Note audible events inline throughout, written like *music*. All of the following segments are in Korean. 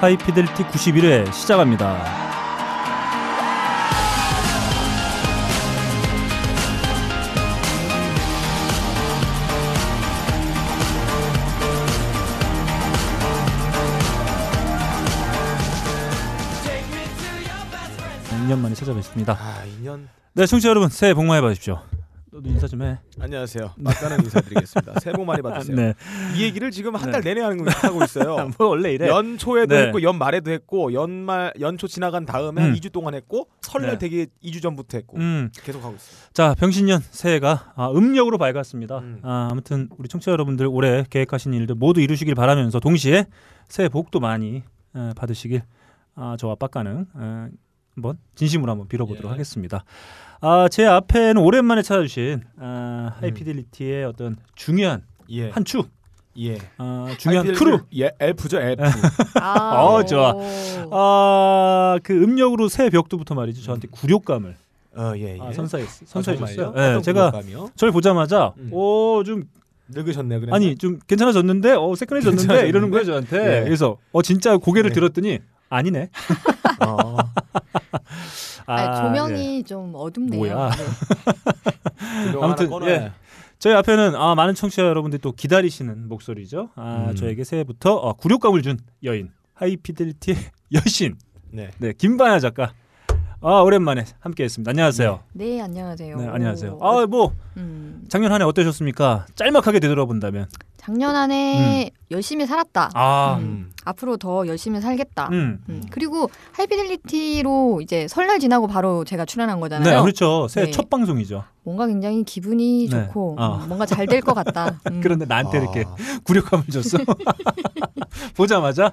하이피델리티 91회 시작합니다. 년 만에 찾아뵙습니다. 아 2년 네, 청취자 여러분 새해 복 많이 받으십시오. 너도 인사 좀 해. 안녕하세요. 막간한 인사드리겠습니다. 새해 복 많이 받으세요. 네. 이 얘기를 지금 한달 네. 내내 하는 거 하고 있어요. *laughs* 뭐 원래 이래. 연초에도 네. 했고 연말에도 했고 연말 연초 지나간 다음에 한 음. 2주 동안 했고 설날 네. 되게 2주 전부터 했고 음. 계속 하고 있어요. 자, 병신년 새해가 아, 음력으로 밝았습니다. 음. 아, 아무튼 우리 청취자 여러분들 올해 계획하신 일들 모두 이루시길 바라면서 동시에 새해 복도 많이 에, 받으시길 아, 저와 빡가는 에, 한번 진심으로 한번 빌어보도록 예. 하겠습니다. 아, 제 앞에는 오랜만에 찾아주신 아, 하이피델리티의 어떤 중요한 예. 한 축, 예. 아, 중요한 크루. 예, 엘프죠, 엘프. *laughs* 아, 어, 좋아. 오. 아, 그 음력으로 새해 벽두부터 말이죠. 저한테 굴욕감을 어, 예, 예. 아, 선사했, 아, 선사해줬어요. 네, 어떤 제가? 저를 보자마자 음. 오, 좀 늙으셨네 그래. 아니 좀 괜찮아졌는데 어 새끈해졌는데? 이러는 거예요 저한테 예. 그래서 어 진짜 고개를 네. 들었더니 아니네 *laughs* 어. *laughs* 아, 아니, 예. 조명이 좀 어둡네요. 뭐야. 네. *laughs* 아무튼. 예. 저희 앞에는 아, 많은 청취자 여러분들이 또 기다리시는 목소리죠 아, 음. 저에게 새해부터 어, 굴욕감을 준 여인 하이피델리티의 *laughs* 여신 네. 네 김반야 작가 아 오랜만에 함께했습니다 안녕하세요 네, 안녕하세요. 네, 안녕하세요 오, 아뭐 음, 작년 한 해 어떠셨습니까 짤막하게 되돌아본다면 작년 안에 열심히 살았다. 아 음. 음. 앞으로 더 열심히 살겠다. 음. 음, 그리고 하이피델리티로 이제 설날 지나고 바로 제가 출연한 네 거잖아요. 그렇죠 새해 네. 첫 방송이죠 뭔가 굉장히 기분이 네. 좋고 아. 음, 뭔가 잘 될 것 같다. *laughs* 음. 그런데 나한테 이렇게 아. *laughs* 굴욕감을 줬어. *laughs* 보자마자.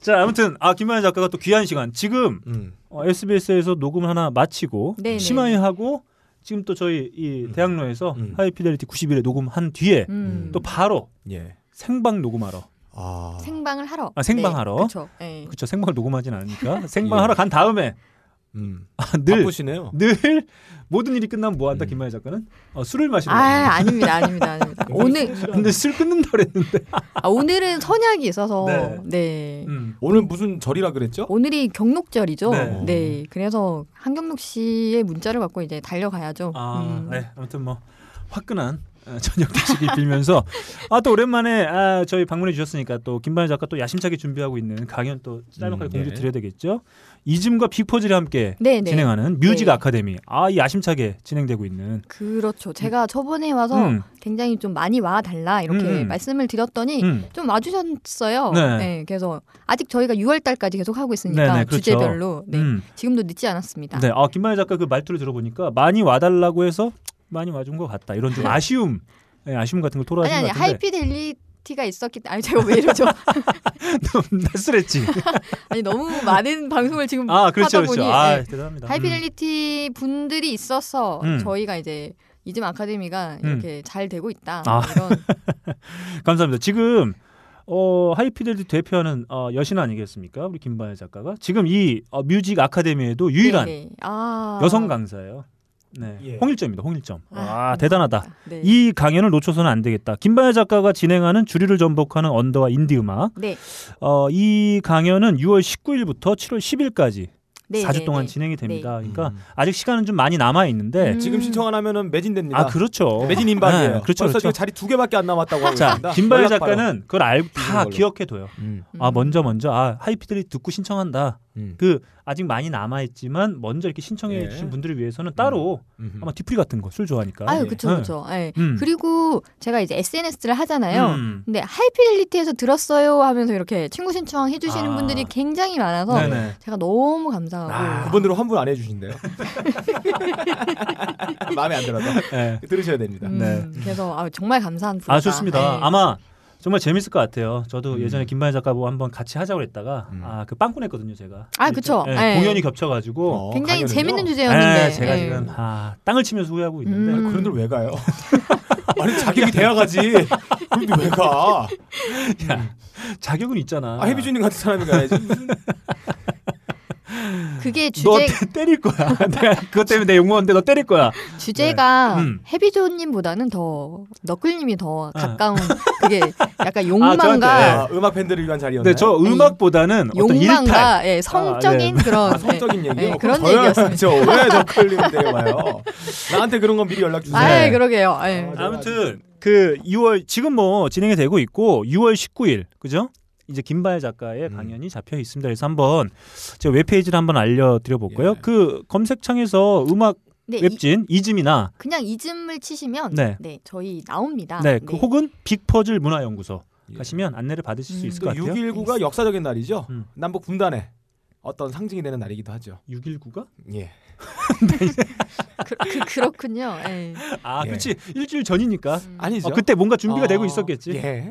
자, 아무튼 아 김만희 작가가 또 귀한 시간. 지금 음. 어, SBS에서 녹음을 하나 마치고 네네. 심하이 하고 지금 또 저희 이 음. 대학로에서 음. 하이피델리티 91에 녹음한 뒤에 음. 또 바로 예. 생방 녹음하러. 아. 생방을 하러. 아, 생방하러? 그렇죠. 네. 그렇죠. 생방을 녹음하진 않으니까 *laughs* 생방하러 간 다음에 음. 아, 늘 바쁘시네요. 늘 모든 일이 끝나면 뭐 한다 음. 김만희 작가는 어, 술을 마시는 아, 거예요. 아닙니다. 아닙니다. *laughs* 아닙니다. 오늘 근데 술 끊는다 그랬는데. 아, 오늘은 선약이 있어서 네. 네. 음. 오늘 무슨 절이라 그랬죠? 오늘이 경록절이죠. 네. 네. 그래서 한경록 씨의 문자를 받고 이제 달려가야죠. 아, 음. 네. 아무튼 뭐 화끈한 어, 저녁 되시길 빌면서 아 또 오랜만에 아, 저희 방문해 주셨으니까 또 김반야 작가 또 야심차게 준비하고 있는 강연 또 짤막하게 음, 공지 네. 드려야 되겠죠. 이즘과 빅퍼즐이 함께 네, 네. 진행하는 music 네. 아카데미. 아, 이 야심차게 진행되고 있는. 그렇죠. 제가 저번에 와서 음, 굉장히 좀 많이 와 달라 이렇게 음. 말씀을 드렸더니 음. 좀 와주셨어요. 네. 그래서 아직 저희가 6월 달까지 계속 하고 있으니까 네, 네, 그렇죠. 주제별로 네. 음. 지금도 늦지 않았습니다. 네. 아, 김반야 작가 그 말투를 들어보니까 많이 와달라고 해서 많이 와준 것 같다. 이런 좀 아쉬움, 네, *laughs* 아쉬움 같은 걸 아니 토로하신 아니 것 같은데. 하이피 델리티가 있었기 때문에 아니 제가 왜 이러죠? *laughs* 너무 낯설했지. *laughs* 아니 너무 많은 방송을 지금 아, 그렇죠, 하다 그렇죠. 보니 아, 네. 대단합니다. 음. 하이피델리티 분들이 있어서 음. 저희가 이제 이즘 아카데미가 음. 이렇게 잘 되고 있다. 아. 이런 감사합니다. 지금 어, 하이피델리 대표하는 어, 여신 아니겠습니까? 우리 김반야 작가가 지금 이 어, 뮤직 아카데미에도 유일한 네네. 아. 여성 강사예요. 네, 예. 홍일점입니다. 홍일점. 아, 감사합니다. 대단하다. 네. 이 강연을 놓쳐서는 안 되겠다. 김반야 작가가 진행하는 주류를 전복하는 언더와 인디 음악. 네. 어, 이 강연은 6월 19일부터 7월 10일까지 네, 4주 네, 동안 네. 진행이 됩니다. 네. 그러니까 음. 아직 시간은 좀 많이 남아 있는데 음. 지금 신청 안 하면은 매진됩니다. 아 그렇죠. 매진 임박이에요. 네, 그렇죠. 벌써 그렇죠. 지금 자리 두 개밖에 안 남았다고 하고 자, 있습니다. 바로. 작가는 그걸 알고 다 걸로. 기억해둬요. 음. 아 음. 먼저 먼저 아 하이피델리 듣고 신청한다. 음. 그 아직 많이 남아 있지만 먼저 이렇게 신청해 예. 주신 분들을 위해서는 따로 음. 아마 디프리 같은 거 술 좋아하니까. 아유, 예. 그쵸, 네. 그쵸. 예. 음. 그리고 제가 이제 SNS를 하잖아요. 음. 근데 하이피델리티에서 들었어요 하면서 이렇게 친구 신청 해 주시는 아. 분들이 굉장히 많아서 네네. 제가 너무 감사하고. 아. 그분들은 환불 안 해주신대요. *laughs* 마음에 안 들어도 네. 들으셔야 됩니다. 음, 네. 그래서 아, 정말 감사한. 아 좋습니다. 네. 아마 정말 재밌을 것 같아요. 저도 음. 예전에 김만희 작가하고 한번 같이 하자고 했다가 음. 아그 빵꾸냈거든요 제가. 아, 그쵸. 네, 네. 공연이 겹쳐가지고. 어, 굉장히 강연은요? 재밌는 주제였는데. 네, 제가 예. 지금 아, 땅을 치면서 후회하고 있는데. 음. 그런 데를 왜 가요? *laughs* 아니 자격이 돼야 가지. *laughs* 그런데 왜 가? 야, 자격은 있잖아. 아, 해비주님 같은 사람이 가야지. 무슨- *laughs* 그게 너 주제 때- *laughs* 때릴 거야. *laughs* 내가 그것 때문에 내 욕먹었는데 너 때릴 거야. 주제가 네. 음. 해비조님보다는 더 너클님이 더 아. 가까운 *laughs* 그게 약간 저한테, 욕망과 아, 음악 팬들을 위한 자리였나요? 근데 저 음악보다는 어떤 일탈. 욕망과 예, 성적인 아, 그런 아, 성적인 예, 얘기요? 예, 그런 얘기였습니다. 저왜 너클리면 데려와요? 나한테 그런 건 미리 연락 주세요. 아, 네. 그러게요. 예. 아, 아무튼 그 6월 지금 뭐 진행이 되고 있고 6월 19일 그죠? 이제 김바야 작가의 음. 강연이 잡혀 있습니다. 그래서 한번 제가 웹페이지를 한번 알려드려 볼까요? 예. 그 검색창에서 음악 네, 이, 웹진 이 즘이나 그냥 이즘을 치시면 네. 네, 저희 나옵니다. 네, 그 혹은 빅퍼즐 문화연구소 예. 가시면 안내를 받으실 수 음. 있을 또것 같아요. 6.19가 역사적인 날이죠. 음. 남북 분단의 어떤 상징이 되는 날이기도 하죠. 619가? 예. *laughs* 그, 그, 그 렇군요. 예. 아, 예. 그렇지. 일주일 전이니까. 음. 아니죠. 어, 그때 뭔가 준비가 어, 되고 있었겠지. 예.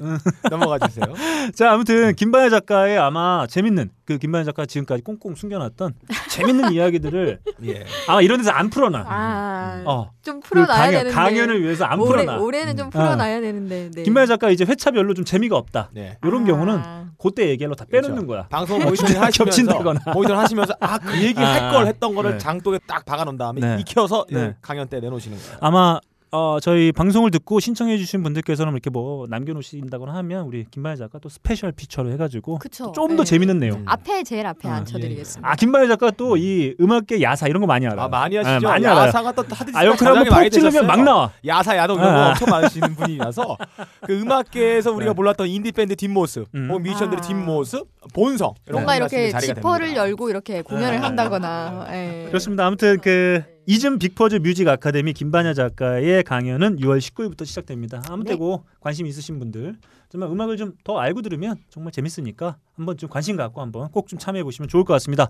넘어가 주세요. *laughs* 자, 아무튼 김바야 작가의 아마 재밌는 그 김바야 작가 지금까지 꽁꽁 숨겨놨던 *laughs* 재밌는 이야기들을 예. 아마 이런 데서 안 풀어놔. 아, 어, 좀그 풀어놔야 강연, 되는데. 강연을 위해서 안 올해, 풀어놔. 올해는 좀 음. 풀어놔야 되는데. 네. 김바야 작가 이제 회차별로 좀 재미가 없다. 네. 이런 아. 경우는 그때 얘기로 다 빼놓는 그렇죠. 거야. 방송 모니터링 하시면서 겹친다거나. 모니터링 하시면서 아 그 얘기 아, 할걸 했던 거를 네. 장독에 딱 박아 놓은 다음에 네. 익혀서 네. 강연 때 내놓으시는 거예요. 아마 어, 저희 방송을 듣고 신청해 주신 분들께서는 이렇게 뭐 남겨놓으신다거나 하면 우리 김반야 작가 또 special feature로 해가지고 그쵸. 좀더 예. 재밌는 내용. 음. 앞에 제일 앞에 아, 앉혀드리겠습니다. 아 김반야 작가 또 이 음악계 야사 이런 거 많이 알아요. 아 많이 네, 하시죠. 많이 알아요. 야사가 또 하드디스크가 아, 많이 폭 찌르면 되셨어요. 막 나와. 야사 야동 이런 거 아. 엄청 많으시는 분이라서 그 음악계에서 우리가 네. 몰랐던 인디 밴드 뒷모습, 음. 혹은 뮤지션들의 아. 뒷모습, 본성 이런 뭔가 거 이렇게 지퍼를 됩니다. 열고 이렇게 공연을 네. 한다거나. 예. 그렇습니다. 아무튼 그 이즘 빅퍼즐 music 아카데미 김반야 작가의 강연은 6월 19일부터 시작됩니다. 아무 네. 때고 관심 있으신 분들 정말 음악을 좀 더 알고 들으면 정말 재밌으니까 한번 좀 관심 갖고 한번 꼭 좀 참여해 보시면 좋을 것 같습니다.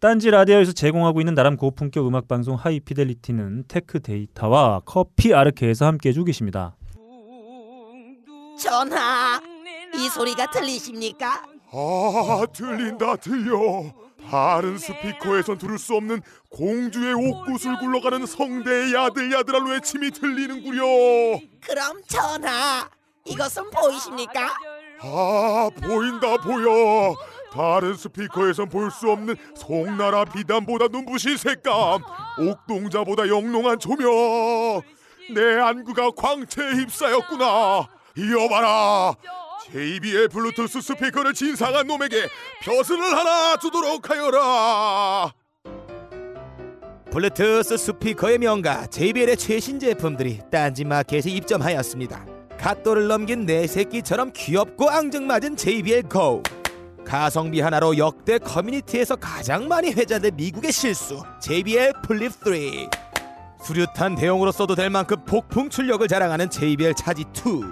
딴지 라디오에서 제공하고 있는 나름 고품격 음악 방송 하이피델리티는 테크 데이터와 커피 아르케에서 함께 해주고 계십니다. 전하, 이 소리가 들리십니까? 아 들린다 들려 다른 스피커에선 들을 수 없는 공주의 옥구슬 굴러가는 성대의 야들야들한 외침이 들리는구려. 그럼 전하, 이것은 보이십니까? 아 보인다 보여. 다른 스피커에선 볼 수 없는 송나라 비단보다 눈부신 색감 옥동자보다 영롱한 조명. 내 안구가 광채에 휩싸였구나. 여봐라 JBL 블루투스 스피커를 진상한 놈에게 벼슬을 하나 주도록 하여라 블루투스 스피커의 명가 JBL의 최신 제품들이 딴지 마켓에 입점하였습니다. 갓 돌을 넘긴 내 새끼처럼 귀엽고 앙증맞은 JBL Go. 가성비 하나로 역대 커뮤니티에서 가장 많이 회자된 미국의 실수 JBL 플립 3. 수류탄 대용으로 써도 될 만큼 폭풍 출력을 자랑하는 JBL 차지 2.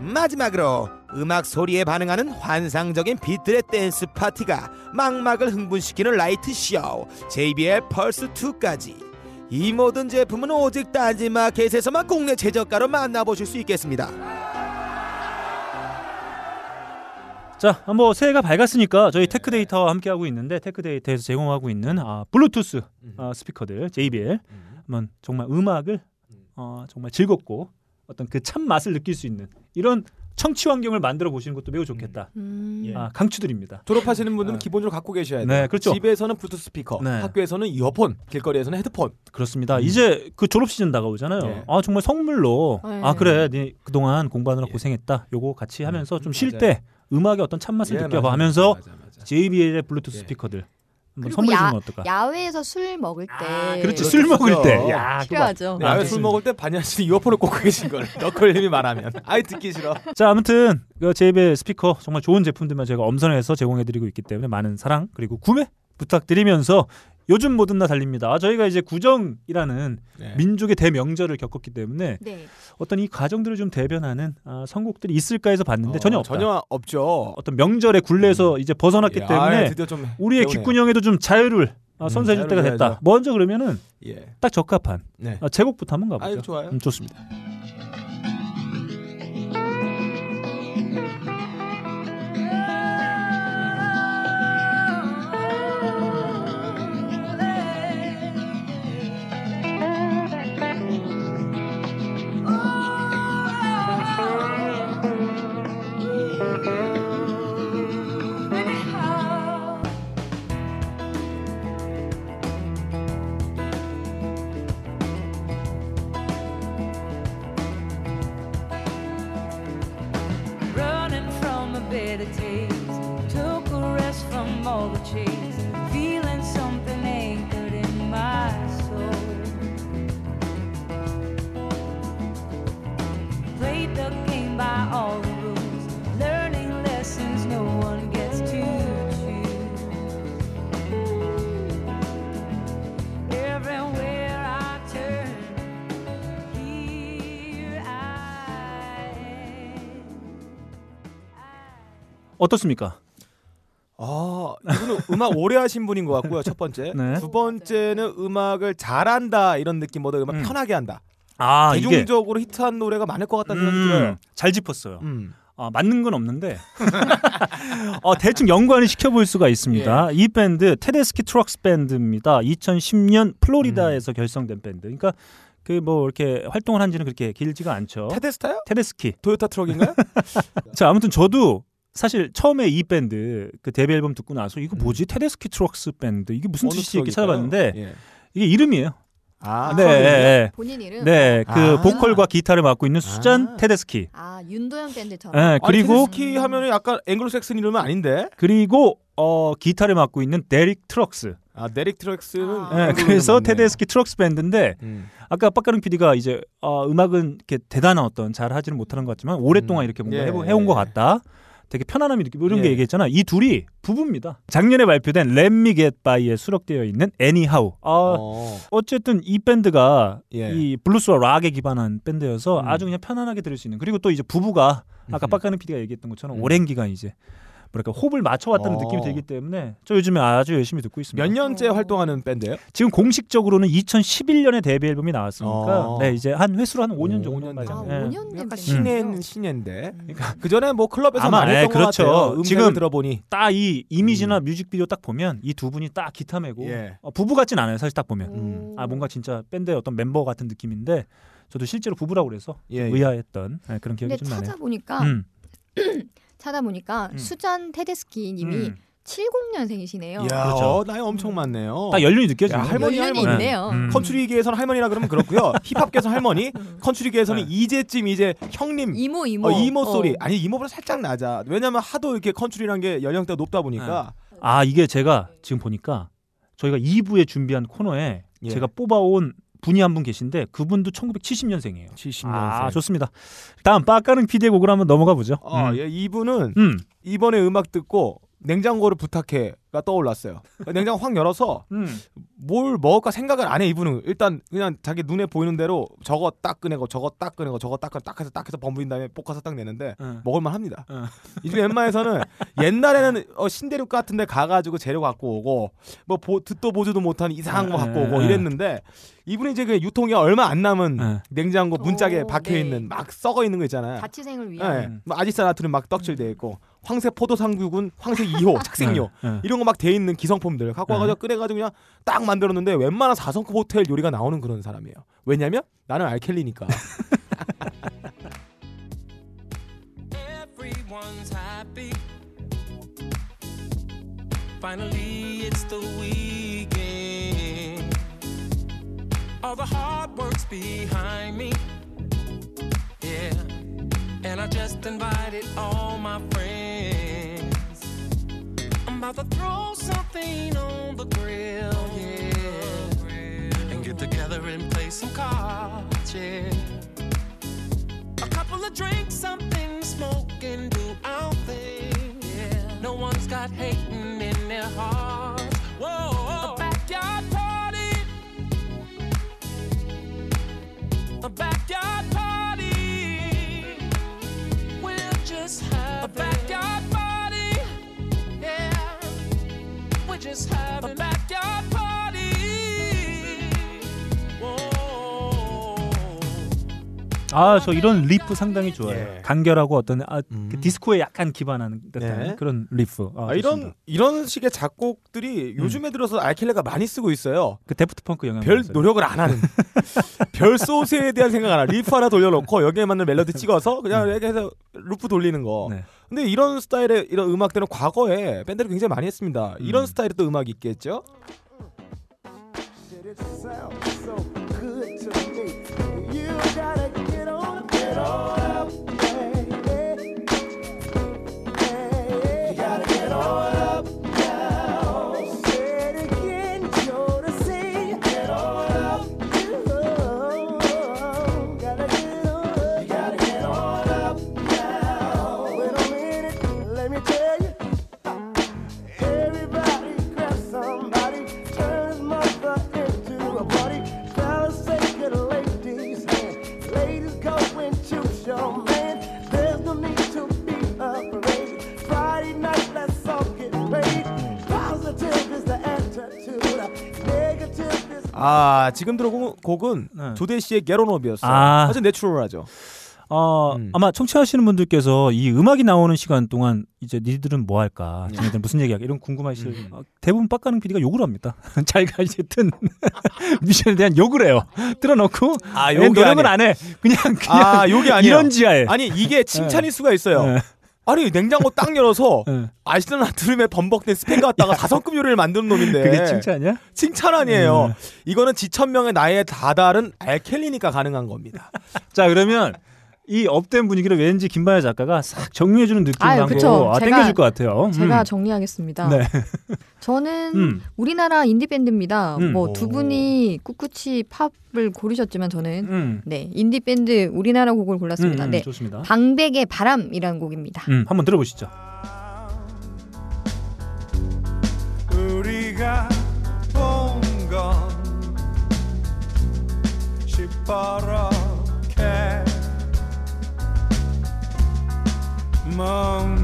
마지막으로 음악 소리에 반응하는 환상적인 빛들의 댄스 파티가 망막을 흥분시키는 light show JBL 펄스 2까지. 이 모든 제품은 오직 딴지마켓에서만 국내 최저가로 만나보실 수 있겠습니다. 자, 뭐 새해가 밝았으니까 저희 테크데이터와 함께 하고 있는데 테크데이터에서 제공하고 있는 아, 블루투스 아, 스피커들 JBL 한번 정말 음악을 어, 정말 즐겁고 어떤 그 참 맛을 느낄 수 있는 이런 청취 환경을 만들어 보시는 것도 매우 좋겠다. 음. 예. 아, 강추드립니다. 졸업하시는 분들은 아. 기본적으로 갖고 계셔야 돼요. 네, 그렇죠. 집에서는 블루투스 스피커, 네. 학교에서는 이어폰, 길거리에서는 헤드폰. 그렇습니다. 이제 그 졸업 시즌 다가오잖아요. 네. 아 정말 선물로 네. 아 그래, 네 그동안 공부하느라 예. 고생했다. 요거 같이 하면서 좀 음, 쉴 맞아요. 때 음악의 어떤 참맛을 예, 느껴봐 맞아, 하면서 맞아, 맞아. JBL의 블루투스 예. 스피커들 선물해 야- 주면 어떨까? 야외에서 술 먹을 때 그렇죠. 그렇죠. 술 먹을 때. 야. 필요하죠. 네, 아, 야외 술. 먹을 때 반야 씨는 이어폰을 꽂고 계신 걸 *laughs* 너클님이 말하면 아이 듣기 싫어. 자, 아무튼 그 JBL 스피커 정말 좋은 제품들만 저희가 엄선해서 제공해드리고 있기 때문에 많은 사랑 그리고 구매 부탁드리면서 요즘 뭐든 다 달립니다. 아, 저희가 이제 구정이라는 네. 민족의 대명절을 겪었기 때문에 네. 어떤 이 과정들을 좀 대변하는 아, 선곡들이 있을까 해서 봤는데 어, 전혀 없다. 전혀 없죠. 어떤 명절의 굴레에서 이제 벗어났기 예, 때문에 우리의. 귓구녕에도 좀 자유를 아, 음, 선사해 줄 때가 됐다. 먼저 그러면은 예. 딱 적합한 네. 아, 제곡부터 한번 가보죠. 아유 좋아요. 음, 좋습니다. 어떻습니까? 아 이분은 음악 오래 하신 분인 것 같고요. 첫 번째. *laughs* 네. 두 번째는 음악을 잘한다 이런 느낌보다 음악 음. 편하게 한다. 아 이게 대중적으로 히트한 노래가 많을 것 같다는 생각이 들어요. 음, 잘 짚었어요. 음. 아, 맞는 건 없는데 *laughs* 어, 대충 연관을 시켜볼 수가 있습니다. 예. 이 밴드 테데스키 트럭스 밴드입니다. 2010년 플로리다에서 음. 결성된 밴드. 그러니까 그뭐 이렇게 활동을 한지는 그렇게 길지가 않죠. 테데스타요? 테데스키. 토요타 트럭인가요? *laughs* 자 아무튼 저도 사실 처음에 이 밴드 그 데뷔 앨범 듣고 나서 이거 뭐지 테데스키 트럭스 밴드 이게 무슨 음. 뜻이지 이렇게? 찾아봤는데 예. 이게 이름이에요. 아, 네. 네, 본인 이름. 네, 그 아. 보컬과 기타를 맡고 있는 수잔 아. 테데스키. 아 윤도현 밴드처럼. 네, 그리고 테데스키 하면은 약간 앵글로색슨 이름은 아닌데. 그리고 어 기타를 맡고 있는 데릭 트럭스. 아 데릭 트럭스는 아. 네, 그래서. 테데스키 트럭스 밴드인데 음. 아까 빡가는 PD가 이제 어, 음악은 이렇게 대단한 어떤 잘 하지는 못하는 것 같지만 오랫동안 음. 이렇게 뭔가 예, 예, 해온 것 예. 같다. 되게 편안함이 느끼고 이런 게 예. 얘기했잖아. 이 둘이 부부입니다. 작년에 발표된 Let Me Get By에 수록되어 있는 Anyhow. 어, 어. 어쨌든 이 밴드가 예. 이 블루스와 락에 기반한 밴드여서 음. 아주 그냥 편안하게 들을 수 있는 그리고 또 이제 부부가 아까 음흠. 빡가는 PD가 얘기했던 것처럼 음. 오랜 기간 이제 뭐랄까 호흡을 맞춰왔다는 어. 느낌이 들기 때문에 저 요즘에 아주 열심히 듣고 있습니다. 몇 년째 어. 활동하는 밴드예요? 지금 공식적으로는 2011년에 데뷔 앨범이 나왔으니까 어. 네 이제 한 횟수로 한 5년 정도 5년 맞아요. 아, 예. 5년 된 약간. 신인 신인데. 음. 그 전에 뭐 클럽에서 아마, 많이 예, 했던 것 그렇죠. 같아요. 음색을 지금 들어보니. 딱 이 이미지나 뮤직비디오 딱 보면 이 두 분이 딱 기타 메고 예. 어, 부부 같진 않아요 사실 딱 보면 음. 아 뭔가 진짜 밴드의 어떤 멤버 같은 느낌인데 저도 실제로 부부라고 그래서 예, 예. 의아했던 예, 그런 기억이 근데 좀 나네요. 찾아보니까 음. *clears throat* *clears throat* 찾아보니까 음. 수잔 테데스키 님이 음. 70년생이시네요. 이야, 그렇죠. 어, 나이 엄청 많네요. 딱 연륜이 느껴지는 야, 할머니, 연륜이 할머니. 있네요. 음. 컨츄리계에서는 할머니라 그러면 그렇고요. *laughs* 힙합계에서는 할머니, 컨츄리계에서는 네. 이제쯤 이제 형님, 이모 이모. 어, 이모 어. 소리. 아니 이모보다 살짝 낮아. 왜냐면 하도 이렇게 컨츄리란 게 연령대가 높다 보니까. 아 이게 제가 지금 보니까 저희가 2부에 준비한 코너에 예. 제가 뽑아온 분이 한 분 계신데 그분도 1970년생이에요. 70년생. 아 좋습니다. 다음 빠까는 PD의 곡으로 한번 넘어가 보죠. 어, 음. 예, 이분은 음. 이번에 음악 듣고 냉장고를 부탁해가 떠올랐어요. 냉장고 확 열어서 음. 뭘 먹을까 생각을 안 해 이분은 일단 그냥 자기 눈에 보이는 대로 저거 딱 꺼내고 저거 딱 꺼내고 저거 딱 꺼내 딱 해서 딱 해서 버무린 다음에 볶아서 딱 내는데 어. 먹을만 합니다. 어. 이중 웬만해서는 옛날에는 어, 신대륙 같은데 가가지고 재료 갖고 오고 뭐 보, 듣도 보지도 못한 이상한 거 갖고 오고. 이랬는데 이분이 이제 그 유통이 얼마 안 남은 에. 냉장고 문짝에 오, 박혀 네. 있는 막 썩어 있는 거 있잖아요. 자취생을 예, 위한. 뭐 아지사나트륨 막 떡칠돼 있고 황색 포도상구군 황색 2호 착색료 네. 이런 거 막 돼 있는 기성품들 갖고 와가지고 끓여가지고 그냥 딱 만들었는데 웬만한 4성급 호텔 요리가 나오는 그런 사람이에요. 왜냐면 나는 알켈리니까. *laughs* Everyone's happy. Finally, it's the weekend. All the hard work's behind me. Yeah. And I just invited all my friends. I'm about to throw something on the grill. Yeah. And get together and play some cards. Yeah. A couple of drinks, something and do our thing. Yeah. No one's got hating in their hearts. A backyard party. Yeah. We're just having a backyard 아 저 이런 리프 상당히 좋아요. 예. 간결하고 어떤 아, 음. 그 디스코에 약간 기반하는 듯한 네. 그런 리프. 아, 아, 이런. 이런 식의 작곡들이 요즘에 들어서 알켈리가 많이 쓰고 있어요. 그 데프트 펑크 영향. 별 노력을 안 하는 *laughs* 별 소스에 대한 생각 안 하는 리프 하나 돌려놓고 여기에 맞는 멜로디 찍어서 그냥 이렇게 해서 loop 돌리는 거. 네. 근데 이런 스타일의 이런 음악들은 과거에 밴드를 굉장히 많이 했습니다. 이런 음. 스타일의 또 음악이 있겠죠? 아 지금 들어본 곡은 네. 조대 씨의 게로노비였어요. 아. 아주 내추럴하죠. 어, 음. 아마 청취하시는 분들께서 이 음악이 나오는 시간 동안 이제 니들은 뭐 할까? 네. 쟤네들 무슨 얘기할까? 이런 궁금하실 음. 어, 대부분 빡가는 PD가 욕을 합니다. *laughs* 자기가 이제 튼 *laughs* 미션에 대한 욕을 해요. 틀어놓고 아얘 노력은 안 해. 그냥 그냥 아 욕이 아니에요. 이런 지하에. 아니 이게 칭찬일 수가 있어요. 네. 아니 냉장고 딱 열어서 *laughs* 네. 아시던 나트륨에 범벅된 스팸 갖다가 다성급 요리를 만드는 놈인데 그게 칭찬이야? 칭찬 아니에요. 음. 이거는 지천명의 나이에 다다른 알켈리니까 가능한 겁니다. *laughs* 자 그러면 이 up된 분위기를 왠지 김반야 작가가 싹 정리해주는 느낌으로 아유, 한 그쵸. 거 아, 제가- 땡겨줄 것 같아요. 제가 음. 정리하겠습니다. 네. 저는 음. 우리나라 인디 밴드입니다. 음. 뭐 두 분이 꿋꿋이 팝을 고르셨지만 저는 음. 네 인디 밴드 우리나라 곡을 골랐습니다. 음, 음, 네 좋습니다. 방백의 바람이라는 곡입니다. 음, 한번 들어보시죠. 우리가 본건 시퍼렇 멍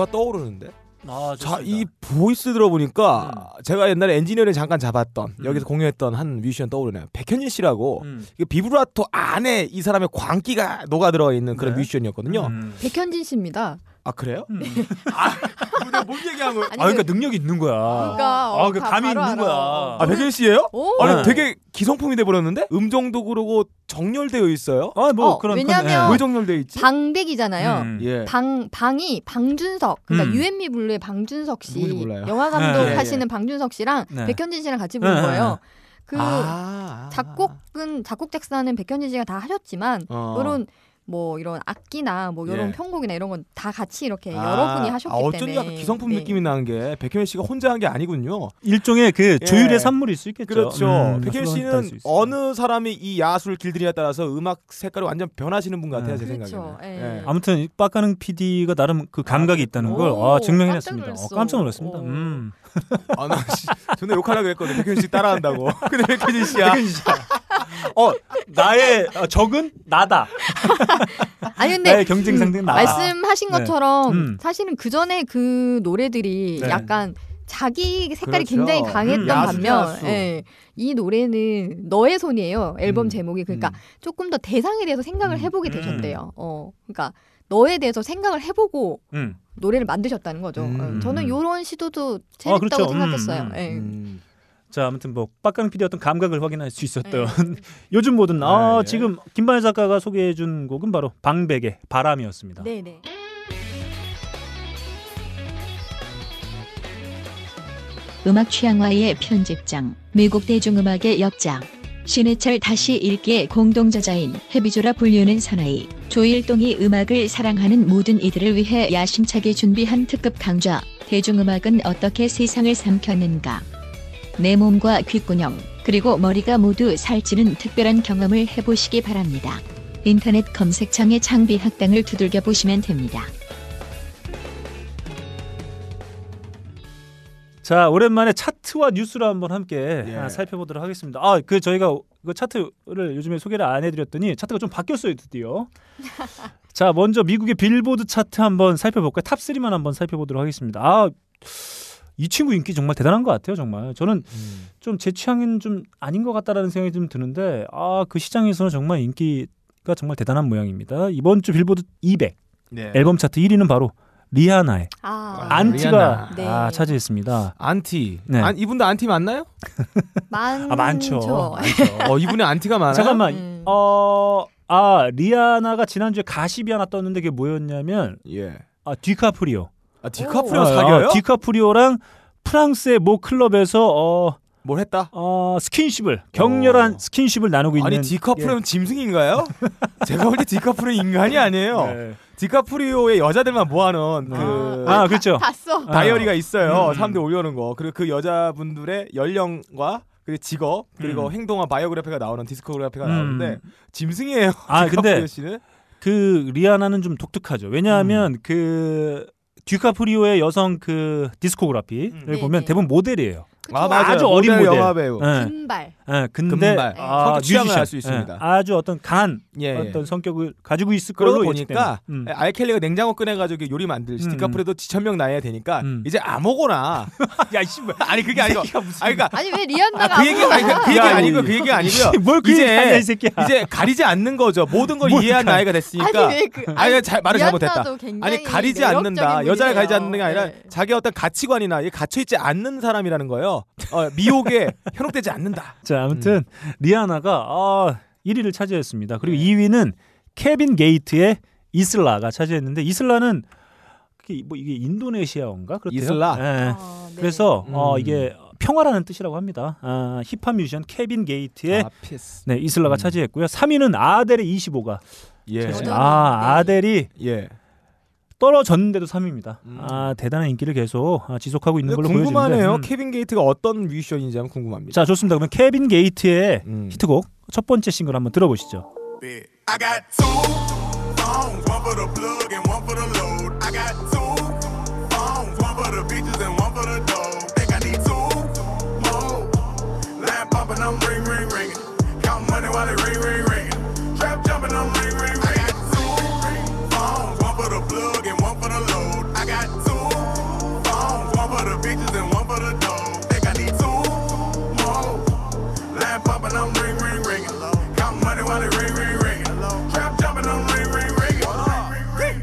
누가 떠오르는데? 아, 자, 이 voice 들어보니까 제가 옛날에 엔지니어를 잠깐 잡았던 음. 여기서 공연했던 한 뮤지션 떠오르네요. 백현진 씨라고 음. 이 비브라토 안에 이 사람의 광기가 녹아 들어 있는 그런 네. 뮤지션이었거든요. 음. 백현진 씨입니다. 아 그래요? 음. *laughs* 내가 뭔 얘기한 거야? 아니, 아, 그러니까 그- 능력이 있는 거야. 그러니까, 어, 아, 그다 감이 있는 알아. 거야. 어. 아 백현진 씨예요? 오. 아니 네. 되게 기성품이 돼 버렸는데 음정도 그러고 정렬되어 있어요. 아, 뭐 어, 그런 왜냐면- 건, 왜 정렬되어 있지? 방백이잖아요. 음. 예. 방 방이 방준석 그러니까 음. 유앤미 블루의 방준석 씨. 영화 감독 네. 하시는 방준석 씨랑 네. 백현진 씨랑 같이 부른 네. 거예요. 그 아. 작곡은 작곡 작사는 백현진 씨가 다 하셨지만 어. 이런 뭐 이런 악기나 뭐 이런 예. 편곡이나 이런 건 다 같이 이렇게 아, 여러분이 하셨기 아, 어쩐지 때문에 약간 기성품 네. 느낌이 나는 게 백현진 씨가 혼자 한 게 아니군요. 일종의 그 예. 조율의 산물일 수 있겠죠. 그렇죠. 음, 백현 그런 씨는. 어느 사람이 이 야수를 길들이냐에 따라서 음악 색깔이 완전 변하시는 분 같아요, 네. 제 그렇죠. 생각에는. 예. 예. 아무튼 빡가는 PD가 나름 그 감각이 있다는 걸 오, 아, 증명해냈습니다. 깜짝 어, 놀랐어. 깜짝 놀랐습니다. 오. 음. 아, 나 씨, 존나 욕하려고 그랬거든. 백현 씨 따라한다고. *laughs* 근데 백현진 씨야. 어 나의 어, 적은 나다. 아니 근데 나의 경쟁 상대는 나다. 말씀하신 네. 것처럼 음. 사실은 그 전에 그 노래들이 네. 약간 자기 색깔이 그렇죠. 굉장히 강했던 음, 반면 야수. 예, 이 노래는 너의 손이에요 앨범 음, 제목이 그러니까 음. 조금 더 대상에 대해서 생각을 음, 해보게 음. 되셨대요 어 그러니까 너에 대해서 생각을 해보고 음. 노래를 만드셨다는 거죠 음. 어, 저는 이런 시도도 재밌다고 그렇죠. 음, 생각했어요 음, 예. 음. 자 아무튼 뭐 빡가는 PD 어떤 감각을 확인할 수 있었던 *laughs* 요즘 뭐든 아 네. 지금 김반야 작가가 소개해준 곡은 바로 방백의 바람이었습니다. 네네 음악 취향와의 편집장, 미국 대중음악의 역장. 신해철 다시 읽기의 공동저자인 해비조라 불리우는 사나이 조일동이 음악을 사랑하는 모든 이들을 위해 야심차게 준비한 특급 강좌 대중음악은 어떻게 세상을 삼켰는가 내 몸과 귓구녕 그리고 머리가 모두 살찌는 특별한 경험을 해보시기 바랍니다. 인터넷 검색창에 창비 학당을 두들겨 보시면 됩니다. 자 오랜만에 차트와 뉴스를 한번 함께 예. 아, 살펴보도록 하겠습니다. 아 그 저희가 그 차트를 요즘에 소개를 안 해드렸더니 차트가 좀 바뀌었어요 드디어. *laughs* 자 먼저 미국의 빌보드 차트 한번 살펴볼까요? top 3만 한번 살펴보도록 하겠습니다. 아 이 친구 인기 정말 대단한 것 같아요 정말. 저는 음. 좀 제 취향은 좀 아닌 것 같다라는 생각이 좀 드는데 아 그 시장에서는 정말 인기가 정말 대단한 모양입니다. 이번 주 빌보드 200 네. 앨범 차트 1위는 바로 리아나의 아, 안티가 리아나. 네. 아, 차지했습니다. 안티. 네. 안, 이분도 안티 맞나요? *laughs* 많죠. 아 많죠. 많죠. 어 이분이 안티가 많아요. 잠깐만. 음. 어, 아 리아나가 지난주에 가십이 하나 떴는데 그게 뭐였냐면 예. 아 디카프리오. 아 디카프리오 어, 사겨요? 어, 디카프리오랑 프랑스의 모 클럽에서 어, 뭘 했다? 어 스킨십을 격렬한 어. 스킨십을 나누고 있는 아니 디카프리오는 짐승인가요? 제가 볼 때 디카프리오 인간이 아니에요. 네. 디카프리오의 여자들만 모아놓은 그 아 그렇죠. 봤어. 다이어리가 있어요. 음. 사람들이 올려놓은 거. 그리고 그 여자분들의 연령과 그리고 직업 그리고 음. 행동과 biography가 나오는 discography가 음. 나오는데 짐승이에요. 아, 디카프리오 근데 씨는 그 리아나는 좀 독특하죠. 왜냐하면 음. 그 디카프리오의 여성 그 discography를 네, 보면 네. 대부분 모델이에요. 아 맞아요. 아주 어린 모델 모델. 영화 배우. 예. 금발. 예, 근데 금발. 아, 성격. 알 수 있습니다. 예, 아주 어떤 강한 예. 어떤 성격을 가지고 있을 걸로 보니까. 음. 알켈리가 냉장고 꺼내가지고 요리 만들지 음. 디카프리오도 지천명 나야 되니까 음. 이제 아무거나 *laughs* 야 씨발 아니 그게 아니고 아니 그러니까 아니 왜 리안나가 아, 그 얘기 아니 그, 그 얘기 야, 아니고요 이- 그 얘기 아니고요 뭘그 얘기 하냐 이 이제 새끼야. 이제 가리지 않는 거죠 모든 걸뭘 이해한 가- 나이가 됐으니까 아니 왜그 아니 잘 말을 잘못했다 아니 가리지 않는다 여자를 가리지 않는 게 아니라. 네. 자기 어떤 가치관이나 이게 갇혀 있지 않는 사람이라는 거예요 어, 미혹에 *laughs* 현혹되지 않는다 자 아무튼 리아나가 아, 1위를 차지했습니다. 그리고 2위는 케빈 게이트의 이슬라가 차지했는데 이슬라는 뭐 이게 인도네시아어인가 그렇대요. 이슬라? 예. 아, 네. 그래서 어, 음. 이게 평화라는 뜻이라고 합니다. 아, 힙합 뮤지션 케빈 게이트의 아. 네, 이슬라가 음. 차지했고요. 3위는 아델의 25가. 예. 아, 네. 아델이 예. 떨어졌는데도 3위입니다. 음. 아, 대단한 인기를 계속 아, 지속하고 있는 걸로 궁금하네요 보여지는데. 음. 케빈 게이트가 어떤 뮤지션인지 한번 궁금합니다 자, 좋습니다. 그러면 케빈 게이트의 음. 히트곡 첫 번째 싱글 한번 들어보시죠. Money ring, ring, ringing. Trap jumping, I'm ring, ring. Ring, ring, ring.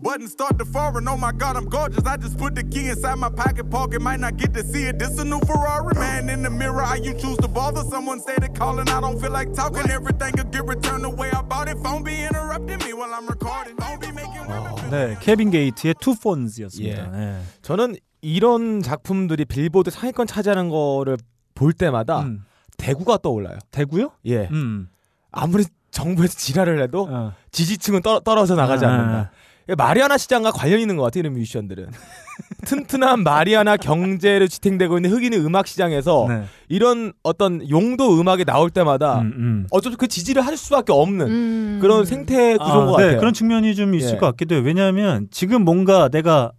Button start to foreign, oh my god, I'm gorgeous. I just put the key inside my pocket, pocket might not get to see it. This a new Ferrari, man. In the mirror, how you choose to bother? Someone say they calling, I don't feel like talking. Everything could get returned the way I bought it. Phone be interrupting me while I'm recording. Phone be making women 네, 케빈 게이트의 투 폰즈였습니다. 예. 네. 저는 이런 작품들이 빌보드 상위권 차지하는 거를 볼 때마다 음. 대구가 떠올라요. 대구요? 예. 음. 아무리 정부에서 지랄을 해도 어. 지지층은 떨, 떨어져 나가지 아, 않는다. 마리아나 시장과 관련 있는 것 같아요, 이런 뮤지션들은. *laughs* 튼튼한 마리아나 경제를 지탱되고 있는 흑인의 음악 시장에서 네. 이런 어떤 용도 음악이 나올 때마다 음, 음. 어쩌면 그 지지를 할 수밖에 없는 음. 그런 생태 구조인 것 네, 같아요. 그런 측면이 좀 있을 예. 것 같기도 해요. 왜냐하면 지금 뭔가 내가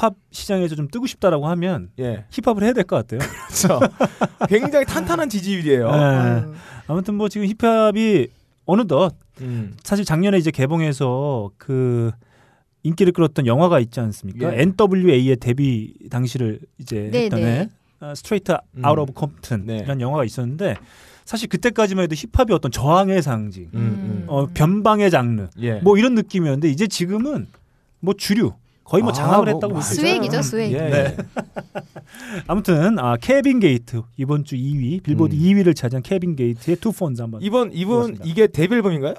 팝 시장에서 좀 뜨고 싶다라고 하면 예, 힙합을 해야 될 것 같아요. 그렇죠. 굉장히 탄탄한 지지율이에요. 네. 아유. 아무튼 뭐 지금 힙합이 어느덧 음. 사실 작년에 이제 개봉해서 그 인기를 끌었던 영화가 있지 않습니까? 예. NWA의 데뷔 당시를 이제 네, 했던 네. Straight 음. Out of Compton이라는 네. 영화가 있었는데 사실 그때까지만 해도 힙합이 어떤 저항의 상징, 음, 음. 어, 변방의 장르 예. 뭐 이런 느낌이었는데 이제 지금은 뭐 주류 거의 뭐 아, 장악을 뭐, 했다고 swag이죠, 있어요. swag. 예. 네. 아무튼 아 케빈 게이트 이번 주 2위 빌보드 음. 2위를 차지한 케빈 게이트의 Two Phones 한번 이번 그렇습니다. 이게 데뷔 앨범인가요?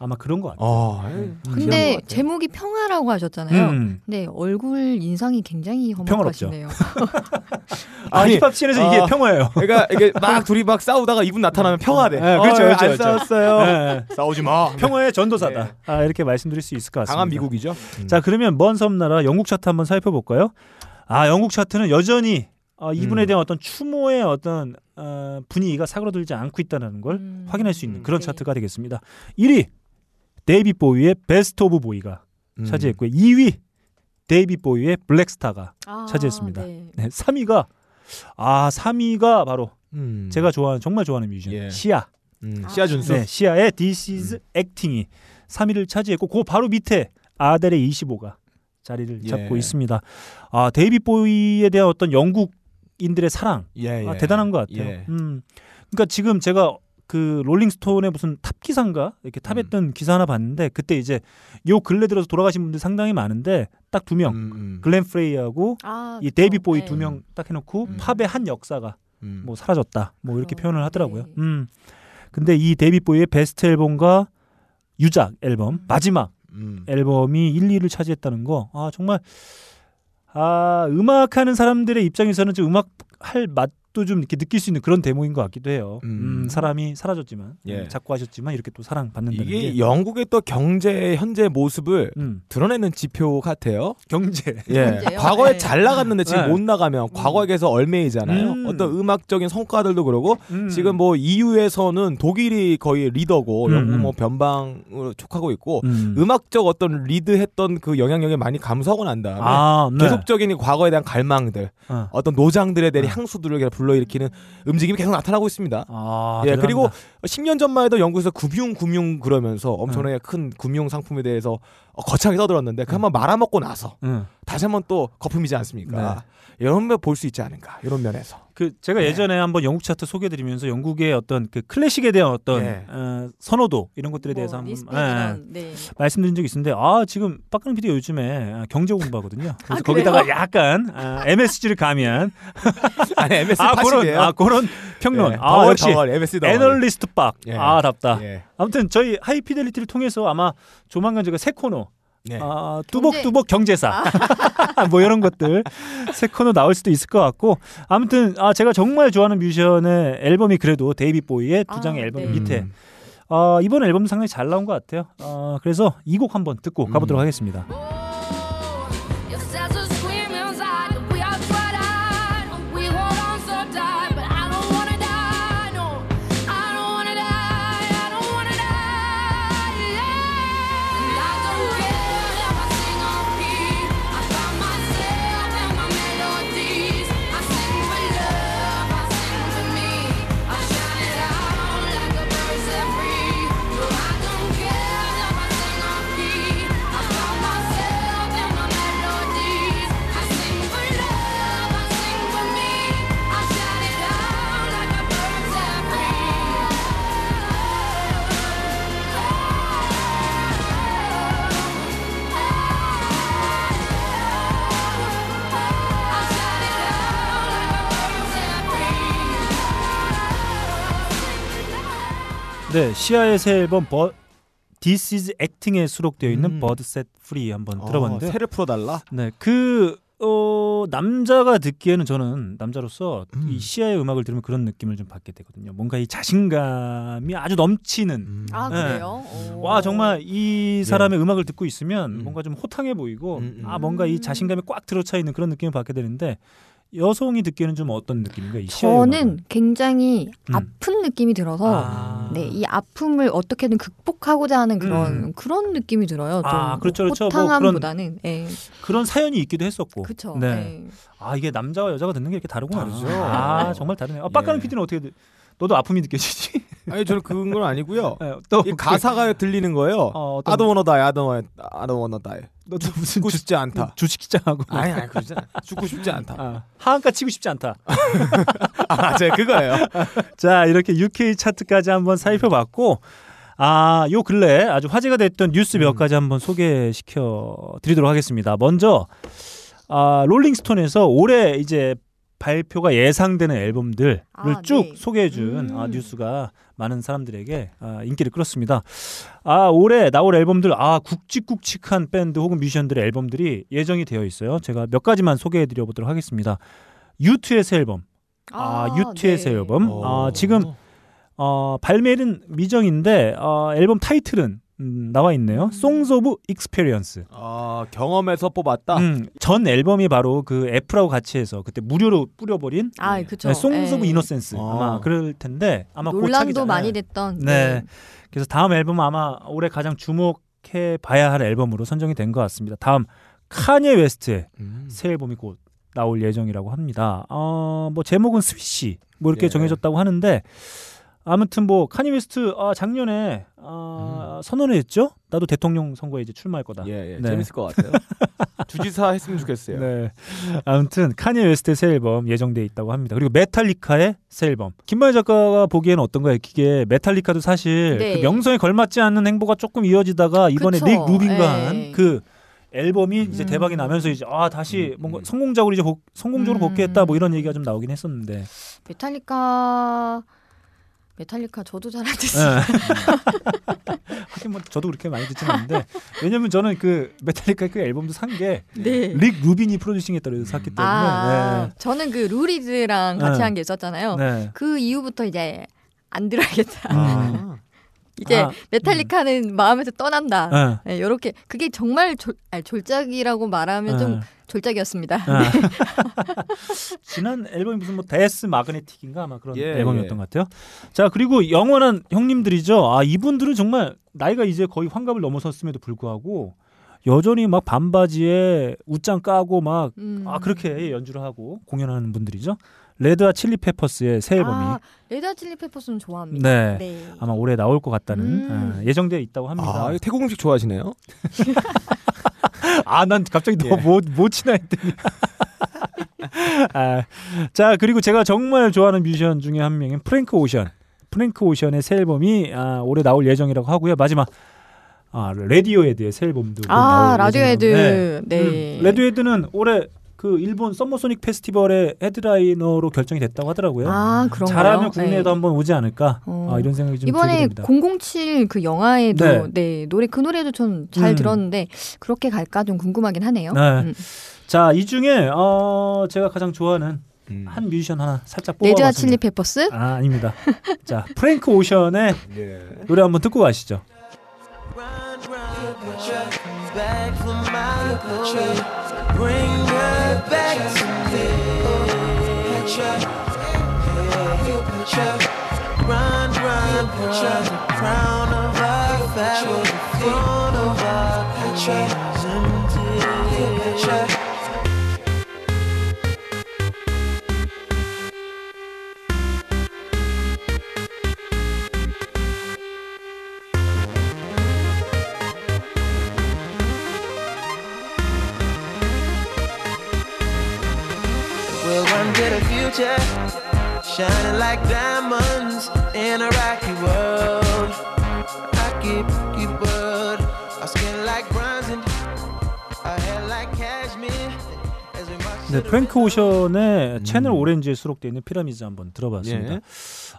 아마 그런 것 같아요. 어. 음. 근데 제목이 평화라고 하셨잖아요. 음. 근데 얼굴 인상이 굉장히 험악하시네요. 아, *laughs* 아니, 힙합 scene에서 이게 아, 평화예요. 그러니까 이게 막 둘이 막 싸우다가 이분 나타나면 평화돼. 네, 그렇죠, 어, 그렇죠, 안 그렇죠. 싸웠어요. 네. 싸우지 마. 평화의 전도사다. 네. 아, 이렇게 말씀드릴 수 있을 것 같습니다. 강한 미국이죠. 자, 그러면 먼 섬나라 영국 차트 한번 살펴볼까요? 아, 영국 차트는 여전히 어, 이분에 음. 대한 어떤 추모의 어떤 어, 분위기가 사그러들지 않고 있다는 걸 음. 확인할 수 있는 음. 그런 네. 차트가 되겠습니다. 1위 데이빗 보위의 Best of Bowie가 음. 차지했고요. 2위 데이빗 보위의 Blackstar가 아, 차지했습니다. 네. 네, 3위가 아 3위가 바로 음. 제가 좋아하는 정말 좋아하는 뮤지션 예. 시아 음. 아. 시아 준수. 네, 시아의 This is Acting이 3위를 차지했고 그 바로 밑에 아델의 25가 자리를 예. 잡고 있습니다. 아 데이빗 보위에 대한 어떤 영국인들의 사랑 예, 예. 아, 대단한 것 같아요. 예. 음, 그러니까 지금 제가 그 롤링스톤의 무슨 탑 기사인가 이렇게 탑했던 기사 하나 봤는데 그때 이제 요 근래 들어서 돌아가신 분들 상당히 많은데 딱 두 명 음, 글렌 프레이하고 아, 이 데이빗. 보위 네. 두명 딱 해놓고 음. 팝의 한 역사가 음. 뭐 사라졌다 뭐 이렇게 어, 표현을 하더라고요. 네. 음. 근데 이 데이빗 보위의 베스트 앨범과 유작 앨범 마지막 음. 앨범이 1, 2를 차지했다는 거. 아 정말 아 음악하는 사람들의 입장에서는 좀 음악 할 맛 도 좀 이렇게 느낄 수 있는 그런 대목인 것 같기도 해요. 음. 음, 사람이 사라졌지만 예. 음, 작고하셨지만 이렇게 또 사랑받는다는 이게 그게 영국의 또 경제 현재 모습을 음, 드러내는 지표 같아요. 경제. 예. *laughs* 경제요? 과거에 네. 잘 나갔는데 지금 네. 못 나가면 과거에 비해서 얼매이잖아요. 음. 어떤 음악적인 성과들도 그러고 음. 지금 뭐 EU에서는 독일이 거의 리더고 음, 영국 음. 뭐 변방으로 촉하고 있고 음. 음악적 어떤 리드했던 그 영향력이 많이 감소하고 난 다음에 아, 네. 계속적인 이 과거에 대한 갈망들, 어. 어떤 노장들에 대한 네. 향수들을 불러일으키는 움직임이 계속 나타나고 있습니다. 아, 예, 대단합니다. 그리고 10년 전만 해도 영국에서 금융 금융 그러면서 네. 엄청나게 큰 금융 상품에 대해서 어, 거창하게 떠들었는데 그 한번 말아먹고 나서 음. 다시 한번 또 거품이지 않습니까? 이런 면 볼 수 있지 않은가 이런 면에서. 그 제가 네. 예전에 한번 영국 차트 소개드리면서 영국의 어떤 그 클래식에 대한 어떤 예. 어, 선호도 이런 것들에 대해서 뭐, 한번 예, 네. 말씀드린 적이 있는데 아 지금 빡가는 PD가 요즘에 아, 경제 공부하거든요. 그래서 아, 거기다가? 약간 아, MSG를 가미한 *laughs* 아니 MS 아 그런 80이에요. 아 그런 평론. 예, 아 덩어리, 역시 덩어리, MS 덩어리. 애널리스트 빡. 예. 아 답다. 예. 아무튼 저희 하이피델리티를 통해서 아마 조만간 제가 새 코너 예. 아, 뚜벅뚜벅 경제 사 *laughs* 뭐 이런 것들 새 코너 나올 수도 있을 것 같고 아무튼 아 제가 정말 좋아하는 뮤지션의 앨범이 그래도 데이빗 보위의 두 아, 장의 앨범 네. 밑에 음. 어, 이번 앨범도 상당히 잘 나온 것 같아요. 어, 그래서 이 곡 한번 듣고 가보도록 음. 하겠습니다. 네, 시아의 새 앨범 버 This is Acting에 수록되어 있는 음. Bird Set Free 한번 들어봤는데 어, 새를 풀어달라. 네, 그 어, 남자가 듣기에는 저는 남자로서 음. 이 시아의 음악을 들으면 그런 느낌을 좀 받게 되거든요. 뭔가 이 자신감이 아주 넘치는 음. 아 네. 그래요? 오. 와 정말 이 사람의 음악을 듣고 있으면 음. 뭔가 좀 호탕해 보이고 음, 음. 아 뭔가 이 자신감이 꽉 들어차 있는 그런 느낌을 받게 되는데 여성이 듣기에는 좀 어떤 느낌인가 저는? 굉장히 음. 아픈 느낌이 들어서 아. 네, 이 아픔을 어떻게든 극복하고자 하는 그런 음. 그런 느낌이 들어요. 좀 아, 그렇죠, 그렇죠. 뭐 호탕함보다는 예. 그런 사연이 있기도 했었고 그렇죠. 네. 네. 아 이게 남자와 여자가 듣는 게 이렇게 다르구나 다르죠. 아 정말 다르네요 아, 빡가는 예. PD는 어떻게 들- 너도 아픔이 느껴지지? *laughs* 아니 저는 그런 건 아니고요. 네, 또이 가사가 들리는 거예요. 어, 어떤 I don't wanna die, I don't wanna, I don't wanna die. 너도 무슨 죽고 싶지 않다. 주식시장하고 아니 아니 그러지 않아. 죽고 싶지 않다. 아, 하한가 치고 싶지 않다. *laughs* 아 맞아요 그거예요. 자 이렇게 UK 차트까지 한번 살펴봤고 아 요 근래 아주 화제가 됐던 뉴스 몇 음. 가지 한번 소개시켜 드리도록 하겠습니다. 먼저 아 롤링스톤에서 올해 이제 발표가 예상되는 앨범들을 아, 쭉 네. 소개해준 음. 아, 뉴스가 많은 사람들에게 아, 인기를 끌었습니다. 아 올해 나올 앨범들 아 굵직굵직한 밴드 혹은 뮤지션들의 앨범들이 예정이 되어 있어요. 제가 몇 가지만 소개해드려 보도록 하겠습니다. 유투의 새 앨범, 아, 유투의 네. 새 앨범, 어. 아, 지금 어, 발매는 미정인데 어, 앨범 타이틀은 음, 나와 있네요. Songs of Experience. 아 경험에서 뽑았다. 음, 전 앨범이 바로 그 애플하고 같이 해서 그때 무료로 뿌려버린 아, 그렇죠. 네, Songs of 예. Innocence 아. 아마 그럴 텐데 아마 논란도. 많이 됐던 네. 그래서 다음 앨범 아마 올해 가장 주목해 봐야 할 앨범으로 선정이 된 것 같습니다. 다음 카니에 웨스트의 음. 새 앨범이 곧 나올 예정이라고 합니다. 어, 뭐 제목은 Swish 뭐 이렇게 예. 정해졌다고 하는데 아무튼 뭐 카니 웨스트 아, 작년에 아, 선언을 했죠. 나도 대통령 선거에 이제 출마할 거다. 음. 예, 예. 네. 재밌을 것 같아요. *laughs* 주지사 했으면 좋겠어요. 네. 아무튼 카니 웨스트의 새 앨범 예정돼 있다고 합니다. 그리고 메탈리카의 새 앨범. 김만희 작가가 보기에는 어떤가요? 이게 메탈리카도 사실 네. 그 명성에 걸맞지 않는 행보가 조금 이어지다가 이번에 그쵸. 릭 루빈과 예. 한그 앨범이 이제 음. 대박이 나면서 이제 아 다시 음, 뭔가 음. 성공적으로 이제 복- 성공적으로 음. 복귀했다 뭐 이런 얘기가 좀 나오긴 했었는데 메탈리카 메탈리카 저도 잘 안 예. 듣어요. *laughs* 하긴 뭐 저도 그렇게 많이 듣지는 않는데 왜냐면 저는 그 메탈리카 그 앨범도 산 게 릭 네. 루빈이 프로듀싱했다고 해서 샀기 때문에 아, 저는 그 루 리드랑 같이 네. 한게 있었잖아요. 네. 네. 그 이후부터 이제 안 들어야겠다. 아. *laughs* 이제 아, 메탈리카는 마음에서 떠난다. 네. 네, 이렇게 그게 정말 졸, 아니, 졸작이라고 말하면 네. 좀 졸작이었습니다. 아. *laughs* 지난 앨범이 무슨 뭐 Death Magnetic인가 아마 그런 예, 앨범이었던 예. 것 같아요. 자 그리고 영원한 형님들이죠. 아 이분들은 정말 나이가 이제 거의 환갑을 넘어섰음에도 불구하고 여전히 막 반바지에 웃장 까고 막 음. 아 그렇게 연주를 하고 공연하는 분들이죠. 레드 핫 칠리 페퍼스의 새 앨범이 아, 레드 칠리 페퍼스는 좋아합니다. 네. 네. 아마 올해 나올 것 같다는 음. 아, 예정돼 있다고 합니다. 아, 태국 음식 좋아하시네요? *laughs* *laughs* 아, 난 갑자기 예. 너뭐뭐 치나 했더니. 아, 자, 그리고 제가 정말 좋아하는 뮤지션 중에 한 명인 프랭크 오션. 프랭크 오션의 새 앨범이 아, 올해 나올 예정이라고 하고요. 마지막 아, 레디오헤드의 새 앨범도 곧 아, 나올 라디오헤드. 예정이라고. 네. 음, 레디오헤드는 올해 그 일본 썸머소닉 페스티벌의 헤드라이너로 결정이 됐다고 하더라고요. 아, 그런가요? 잘하면 국내에도 네. 한번 오지 않을까 어. 아, 이런 생각이 좀 이번에 됩니다. 007 그 영화에도 네. 네. 노래 그 노래도 전 잘 음. 들었는데 그렇게 갈까 좀 궁금하긴 하네요. 네. 음. 자, 이 중에 어, 제가 가장 좋아하는 음. 한 뮤지션 하나 살짝 레드 핫 뽑아봤습니다. 칠리 페퍼스? 아, 아닙니다. 자, 프랭크 오션의 예. 노래 한번 듣고 가시죠. bring her back to me. Run, run, the crown of our family, the throne of our future, shining like diamonds in a rocky world. Rocky, rocky world. Our skin like bronze and our hair like cashmere. As we march 네, 프랭크 오션의 음. 채널 오렌지에 수록되어 있는 피라미드 한번 들어봤습니다. 예.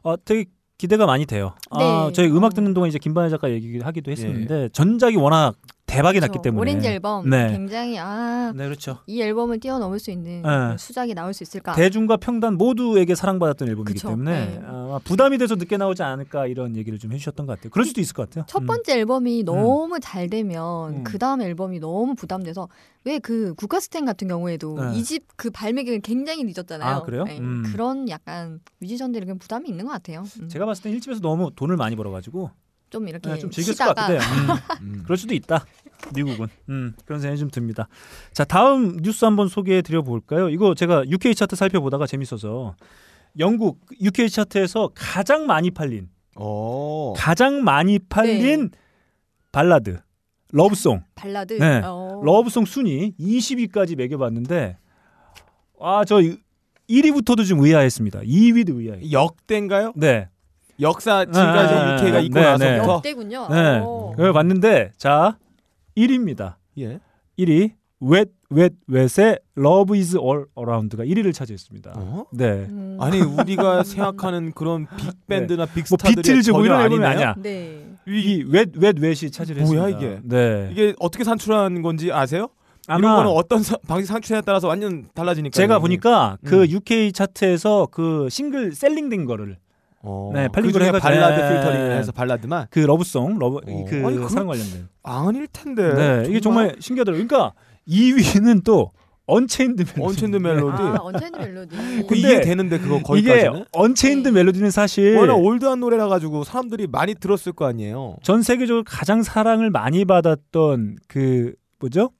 어, 되게 기대가 많이 돼요. 아, 네. 저희 음악 듣는 동안 이제 김반야 작가 얘기하기도 했었는데 전작이 워낙 대박이 났기 그렇죠. 때문에 오렌지 앨범 네. 굉장히 아, 네, 그렇죠. 이 앨범을 뛰어넘을 수 있는 네. 수작이 나올 수 있을까? 대중과 평단 모두에게 사랑받았던 앨범이기 그쵸. 때문에 네. 아마 부담이 돼서 늦게 나오지 않을까 이런 얘기를 좀 해주셨던 것 같아요. 그럴 수도 있을 것 같아요. 첫 음. 번째 앨범이 너무 잘 되면 음. 그 다음 앨범이 너무 부담돼서 왜 그 국가스텐 같은 경우에도 네. 이집 그 발매기가 굉장히 늦었잖아요. 아, 그래요? 네, 음. 그런 약간 뮤지션들에게 부담이 있는 것 같아요. 음. 제가 봤을 땐 일집에서 너무 돈을 많이 벌어가지고 좀 이렇게 네, 좀 즐겼을 쉬다가 것 같아요. 음. *laughs* 음. 그럴 수도 있다. 미국은. 음, 그런 생각이 좀 듭니다. 자, 다음 뉴스 한번 소개해 드려 볼까요? 이거 제가 UK 차트 살펴보다가 재밌어서 영국 UK 차트에서 가장 많이 팔린 어. 가장 많이 팔린 발라드 러브송. 발라드. 네. 어. 러브송 순위 20위까지 매겨 봤는데 아, 저 1위부터도 좀 의아했습니다. 2위도 의아해. 역대인가요? 네. 역사 지금까지 네, UK가 네, 있고 네, 나서부터 역대군요. 네. 어. 그걸 봤는데 자, 1위입니다. 예. 1위 웻, 웻, 웻의 Love is all around가 1위를 차지했습니다. 어? 네. 음. 아니 우리가 생각하는 그런 *laughs* 빅밴드나 뭐 빅스타들이 비틀즈 뭐 전혀 이런 앨범이 아니네요? 아니야. 네. 이 웻, 웻, 웻이 차지를 뭐야, 했습니다. 이게? 네. 이게 어떻게 산출한 건지 아세요? 이런 거는 어떤 사- 방식 산출에 따라서 완전 달라지니까. 제가 보니까 그 음. UK 차트에서 그 싱글 selling된 거를 어, 네, 그중에 걸 해가지고- 발라드 네. 필터링해서 발라드만 그 love song, love 어. 그 아니, 사랑 관련된. 아닐 텐데. 네, 이게 정말 신기하더라고요. 그러니까 2위는 또 Unchained Melody. Unchained Melody. 아, Unchained Melody. 그 근데 이해 되는데 그거 이게 거기까지는. Unchained 네. Melody는 사실 워낙 old한 노래라 가지고 사람들이 많이 들었을 거 아니에요. 전 세계적으로 가장 사랑을 많이 받았던 그 뭐죠?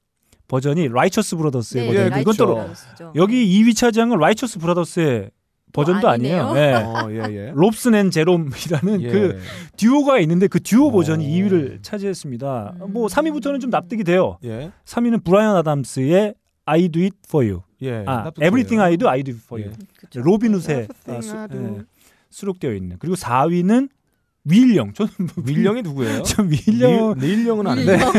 버전이 라이처스 브라더스의 네, 버전. 예, 이건 또 그렇죠. 여기 2위 차지한 건 라이처스 브라더스의 버전도 아니에요. 아니네요. 예. 어, 예, 예. *laughs* 롭슨 앤 제롬이라는 예. 그 듀오가 있는데 그 듀오 어. 버전이 2위를 차지했습니다. 뭐 3위부터는 좀 납득이 돼요. 예. 3위는 브라이언 아담스의 I Do It For You. 예. 아. Everything I Do, I Do It For You. 예. 로빈 훗에 Everything 아, 수. 예, 수록되어 있는. 그리고 4위는 윌 영. 저는 뭐 *laughs* 윌 영이 누구예요? *laughs* 전 윌령 닐- 닐 영은 아는데. 윌 영.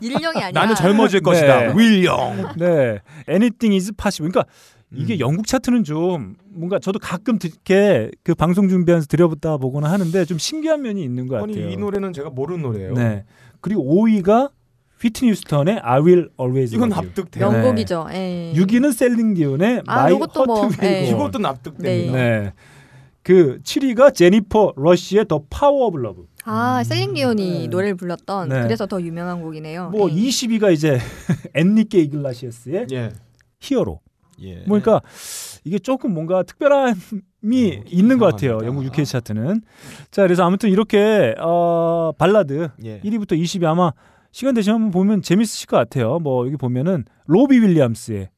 윌 영이 아니라 나는 젊어질 것이다. 네. 윌 영. 네. Anything is possible. 그러니까 이게 음. 영국 차트는 좀 뭔가 저도 가끔 듣게 그 방송 준비하면서 들여보다 보거나 하는데 좀 신기한 면이 있는 것 아니 같아요. 이 노래는 제가 모르는 노래예요. 네. 그리고 5위가 휘트니 휴스턴의 I Will Always 이건. 납득돼요. 명곡이죠. 예. 6위는 셀린 디온의 아, My 뭐, Heart Will 예. Go On. 이것도 납득됩니다. 네. 그 7위가 제니퍼 러쉬의 The Power of Love. 아 셀린 디온이 네. 노래를 불렀던 네. 그래서 더 유명한 곡이네요. 뭐 예. 20위가 이제 *laughs* 엔리케 이글라시아스의 예. Hero. 예. 뭐 그러니까 이게 조금 뭔가 특별함이 어, 있는 것. 같아요. 영국 UK 차트는. 자, 그래서 아무튼 이렇게 어 발라드 예. 1위부터 20위 아마 시간 되시면 한번 보면 재밌으실 것 같아요. 뭐 여기 보면은 로비 윌리엄스의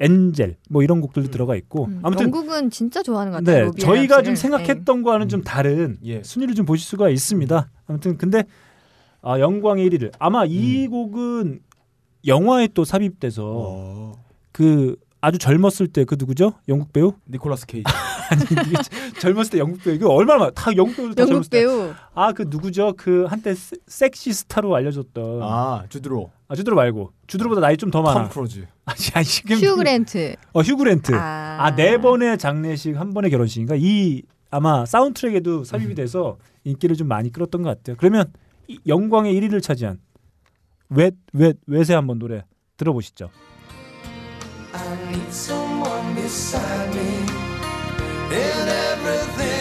Angel 뭐 이런 곡들도 들어가 있고 음, 아무튼 영국은 진짜 좋아하는 것 같아요. 네, 로비 저희가 좀. 생각했던 거와는 좀 다른 예. 순위를 좀 보실 수가 있습니다. 아무튼 근데 아, 영광의 1위를 아마 이 곡은 영화에 또 삽입돼서 어. 그 아주 젊었을 때 그 누구죠? 영국 배우? *laughs* 니콜라스 케이지. *laughs* 아니 젊었을 때 영국 배우 이거 얼마나. 다 영국 배우 다 영국 젊었을 때. 배우 아 그 누구죠? 그 한때 세- 섹시 스타로 알려졌던 아, 아 주드로. 주드로 말고 주드로보다 나이 좀 더 많아. 톰 크루즈. *laughs* 아니 아니 지금 휴 그랜트. 어 휴 그랜트. 아. 아 네 번의 장례식 한 번의 결혼식인가 이 아마 사운드트랙에도 삽입이 돼서 인기를 좀 많이 끌었던 것 같아요. 그러면 이 영광의 1위를 차지한 웻웻 웻의 한번 노래 들어보시죠. I need someone beside me. In everything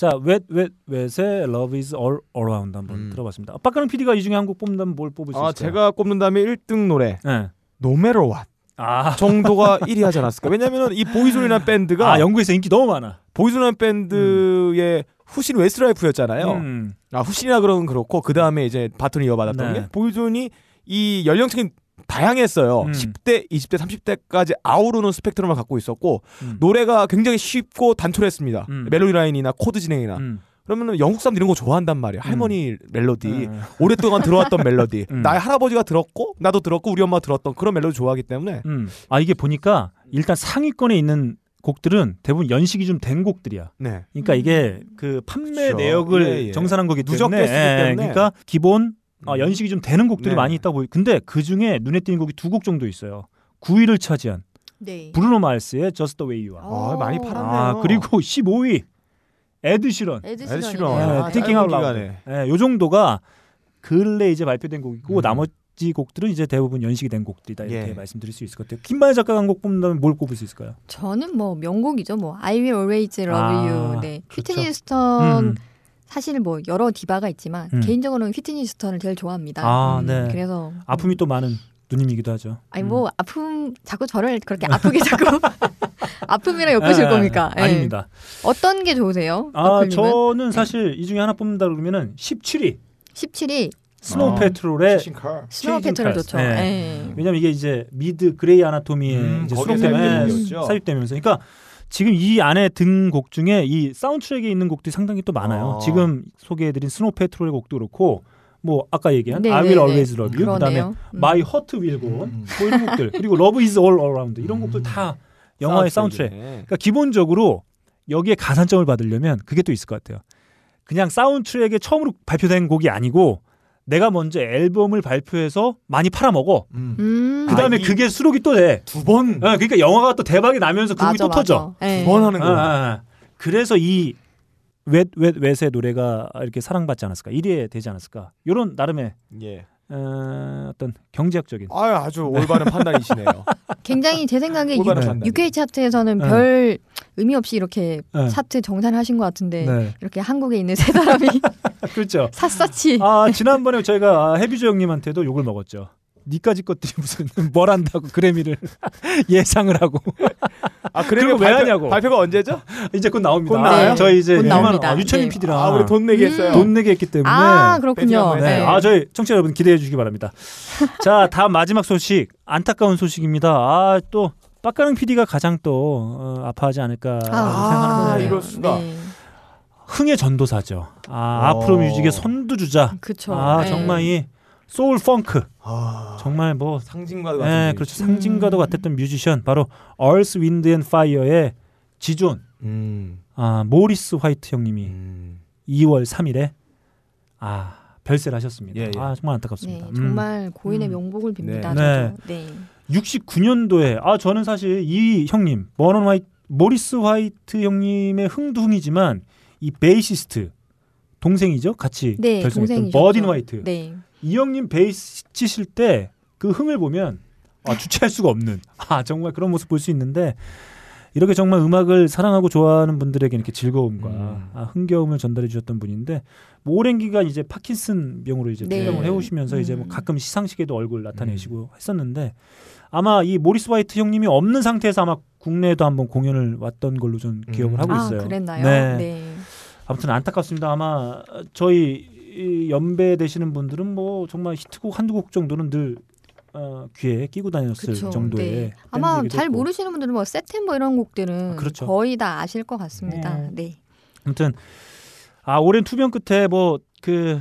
자, 웻 웻 웻의 Love is all around 한번 음. 들어봤습니다. 빡가는 PD가 이 중에 한 곡 뽑는다면 뭘 뽑을 수 있을까요? 아 제가 꼽는다면 1등 노래 네. No Matter What 아, 정도가 1위 하지 않았을까? 왜냐면은 이 보이존이라는 밴드가 아 영국에서 인기 너무 많아. 보이존이라는 밴드의 후신 웨스트라이프였잖아요. 음. 아 후신이라 그러면 그렇고 그 다음에 이제 바톤을 이어받았던 네. 게 보이존이 이 연령층이 다양했어요. 음. 10대, 20대, 30대까지 아우르는 스펙트럼을 갖고 있었고 음. 노래가 굉장히 쉽고 단촐했습니다. 음. 멜로디 라인이나 코드 진행이나 음. 그러면은 영국 사람들 이런 거 좋아한단 말이에요. 할머니 멜로디, 음. 오랫동안 들어왔던 멜로디, *laughs* 음. 나의 할아버지가 들었고 나도 들었고 우리 엄마 가 들었던 그런 멜로디 좋아하기 때문에 음. 아 이게 보니까 일단 상위권에 있는 곡들은 대부분 연식이 좀 된 곡들이야. 네. 그러니까 이게 그 판매 그렇죠. 내역을 예, 예. 정산한 거기 때문에, 누적됐기 때문에. 예, 그러니까 기본 어, 음. 연식이 좀 되는 곡들이 네. 많이 있다고 보이. 근데 그 중에 눈에 띄는 곡이 두 곡 정도 있어요. 9위를 차지한 네. 브루노 마르스의 Just the Way You Are. 아, 많이 오. 팔았네요. 아 그리고 *laughs* 15위 에드 시런. 에드 에드 시런이네요. 시런. 네, 아, Thinking 짧은 Out Loud. 기간에. 예, 요 정도가 근래 이제 발표된 곡이고 음. 나머지 곡들은 이제 대부분 연식이 된 곡들이다 이렇게 예. 말씀드릴 수 있을 것 같아요. 김반야 작가가 한 곡 뽑는다면 뭘 꼽을 수 있을까요? 저는 뭐 명곡이죠. 뭐 I Will Always Love 아, You. 네. 그렇죠. 휘트니 휴스턴 음. 사실 뭐 여러 디바가 있지만 음. 개인적으로는 휘트니 휴스턴을 제일 좋아합니다. 아, 음, 네. 그래서 아픔이 또 많은 누님이기도 하죠. 아니 뭐 아픔 자꾸 저를 그렇게 아프게 자꾸 *laughs* *laughs* 아픔이랑 엮으실 예, 겁니까? 예. 아닙니다. 어떤 게 좋으세요? 아 너클님은? 저는 사실 이 중에 하나 뽑는다 그러면은 17위 17위 스노우 아. 페트롤의. 스노우 페트롤. 좋죠. 예. 예. 왜냐면 이게 이제 미드 Grey Anatomy에 음, 삽입된 곡이었죠. 삽입되면서 그러니까 지금 이 안에 든 곡 중에 이 사운드트랙에 있는 곡들이 상당히 또 많아요. 아. 지금 소개해드린 스노우 페트롤의 곡도 그렇고 뭐 아까 얘기한 네, I 네, Will 네. Always Love You 그다음에. 음. My Heart Will Go On 음. 뭐 이런 곡들 그리고 Love Is All Around 이런 곡들 다 영화의 사운드트랙. 그러니까 기본적으로 여기에 가산점을 받으려면 그게 또 있을 것 같아요. 그냥 사운드트랙에 처음으로 발표된 곡이 아니고 내가 먼저 앨범을 발표해서 많이 팔아먹어. 음. 음. 그 다음에 아, 이- 그게 수록이 또 돼. 두 번, 어, 그러니까 영화가 또 대박이 나면서 그 곡이 맞아, 또 터져. 맞아. 예. 두번 하는 어, 거야. 어, 어. 그래서 이 웻 웻 웻의 노래가 이렇게 사랑받지 않았을까 1위에 되지 않았을까 이런 나름의 예. 어, 어떤 경제학적인 아유, 아주 올바른 판단이시네요. *laughs* 굉장히 제 생각에 유-. UK 차트에서는 네. 별 의미 없이 이렇게 네. 차트 정산하신 것 같은데 네. 이렇게 한국에 있는 *laughs* 세 사람이 *laughs* 그렇죠. 샅샅이 아 지난번에 저희가 아, 해비조 형님한테도 욕을 먹었죠. 니까지 것들이 무슨 *laughs* 뭘 한다고 그래미를 예상을 하고 아? 그리고 왜 발표- 하냐고. 발표가 언제죠? 이제 곧 나옵니다. 곧 나와요? 아, 저희 이제 곧 나옵니다. 아, 유천민 네. PD랑 아, 우리 돈 내기 했어요. 돈 내기 했기 때문에 아 그렇군요. 네. 네. 네. 아 저희 청취자 여러분 기대해 주시기 바랍니다. 자 다음 마지막 소식 안타까운 소식입니다. 아또 빡가능 PD가 가장 또 어, 아파하지 않을까 아, 생각하는데 이럴 수가. 네. 흥의 전도사죠. 아 어. 앞으로 뮤직의 선두주자. 그쵸. 아 네. 정말 이 소울 펑크 아, 정말 뭐 상징과도 같은 네. 그렇죠. 상징과도 같았던 뮤지션 바로 얼스 윈드 앤 파이어의 지존 음. 아 모리스 화이트 형님이 음. 2월 3일에 아 별세를 하셨습니다. 예, 예. 아 정말 안타깝습니다. 네, 음. 정말 고인의 음. 명복을 빕니다. 네. 저도. 네. 69년도에 아 저는 사실 이 형님 버넌 화이트 모리스 화이트 형님의 흥도 흥이지만 이 베이시스트 동생이죠 같이 네, 결성했던. 버딘 화이트 네. 이 형님 베이스 치실 때 그 흥을 보면 아, 주체할 수가 없는 아 정말 그런 모습 볼 수 있는데 이렇게 정말 음악을 사랑하고 좋아하는 분들에게 이렇게 즐거움과 음. 아, 흥겨움을 전달해 주셨던 분인데 뭐 오랜 기간 이제 파킨슨 병으로 이제 네. 투병을 해오시면서 이제 뭐 음. 가끔 시상식에도 얼굴 나타내시고 했었는데 아마 이 모리스 화이트 형님이 없는 상태에서 아마 국내에도 한번 공연을 왔던 걸로 좀 기억을 음. 하고 아 있어요. 그랬나요? 네. 네. 아무튼 안타깝습니다. 아마 저희 이 연배 되시는 분들은 뭐 정말 히트곡 한두 곡 정도는 늘 어, 귀에 끼고 다녔을 그쵸. 정도의 네. 아마 잘 했고. 모르시는 분들은 뭐 세템버 이런 곡들은 아, 그렇죠. 거의 다 아실 것 같습니다. 네. 네. 아무튼 아 오랜 투병 끝에 뭐 그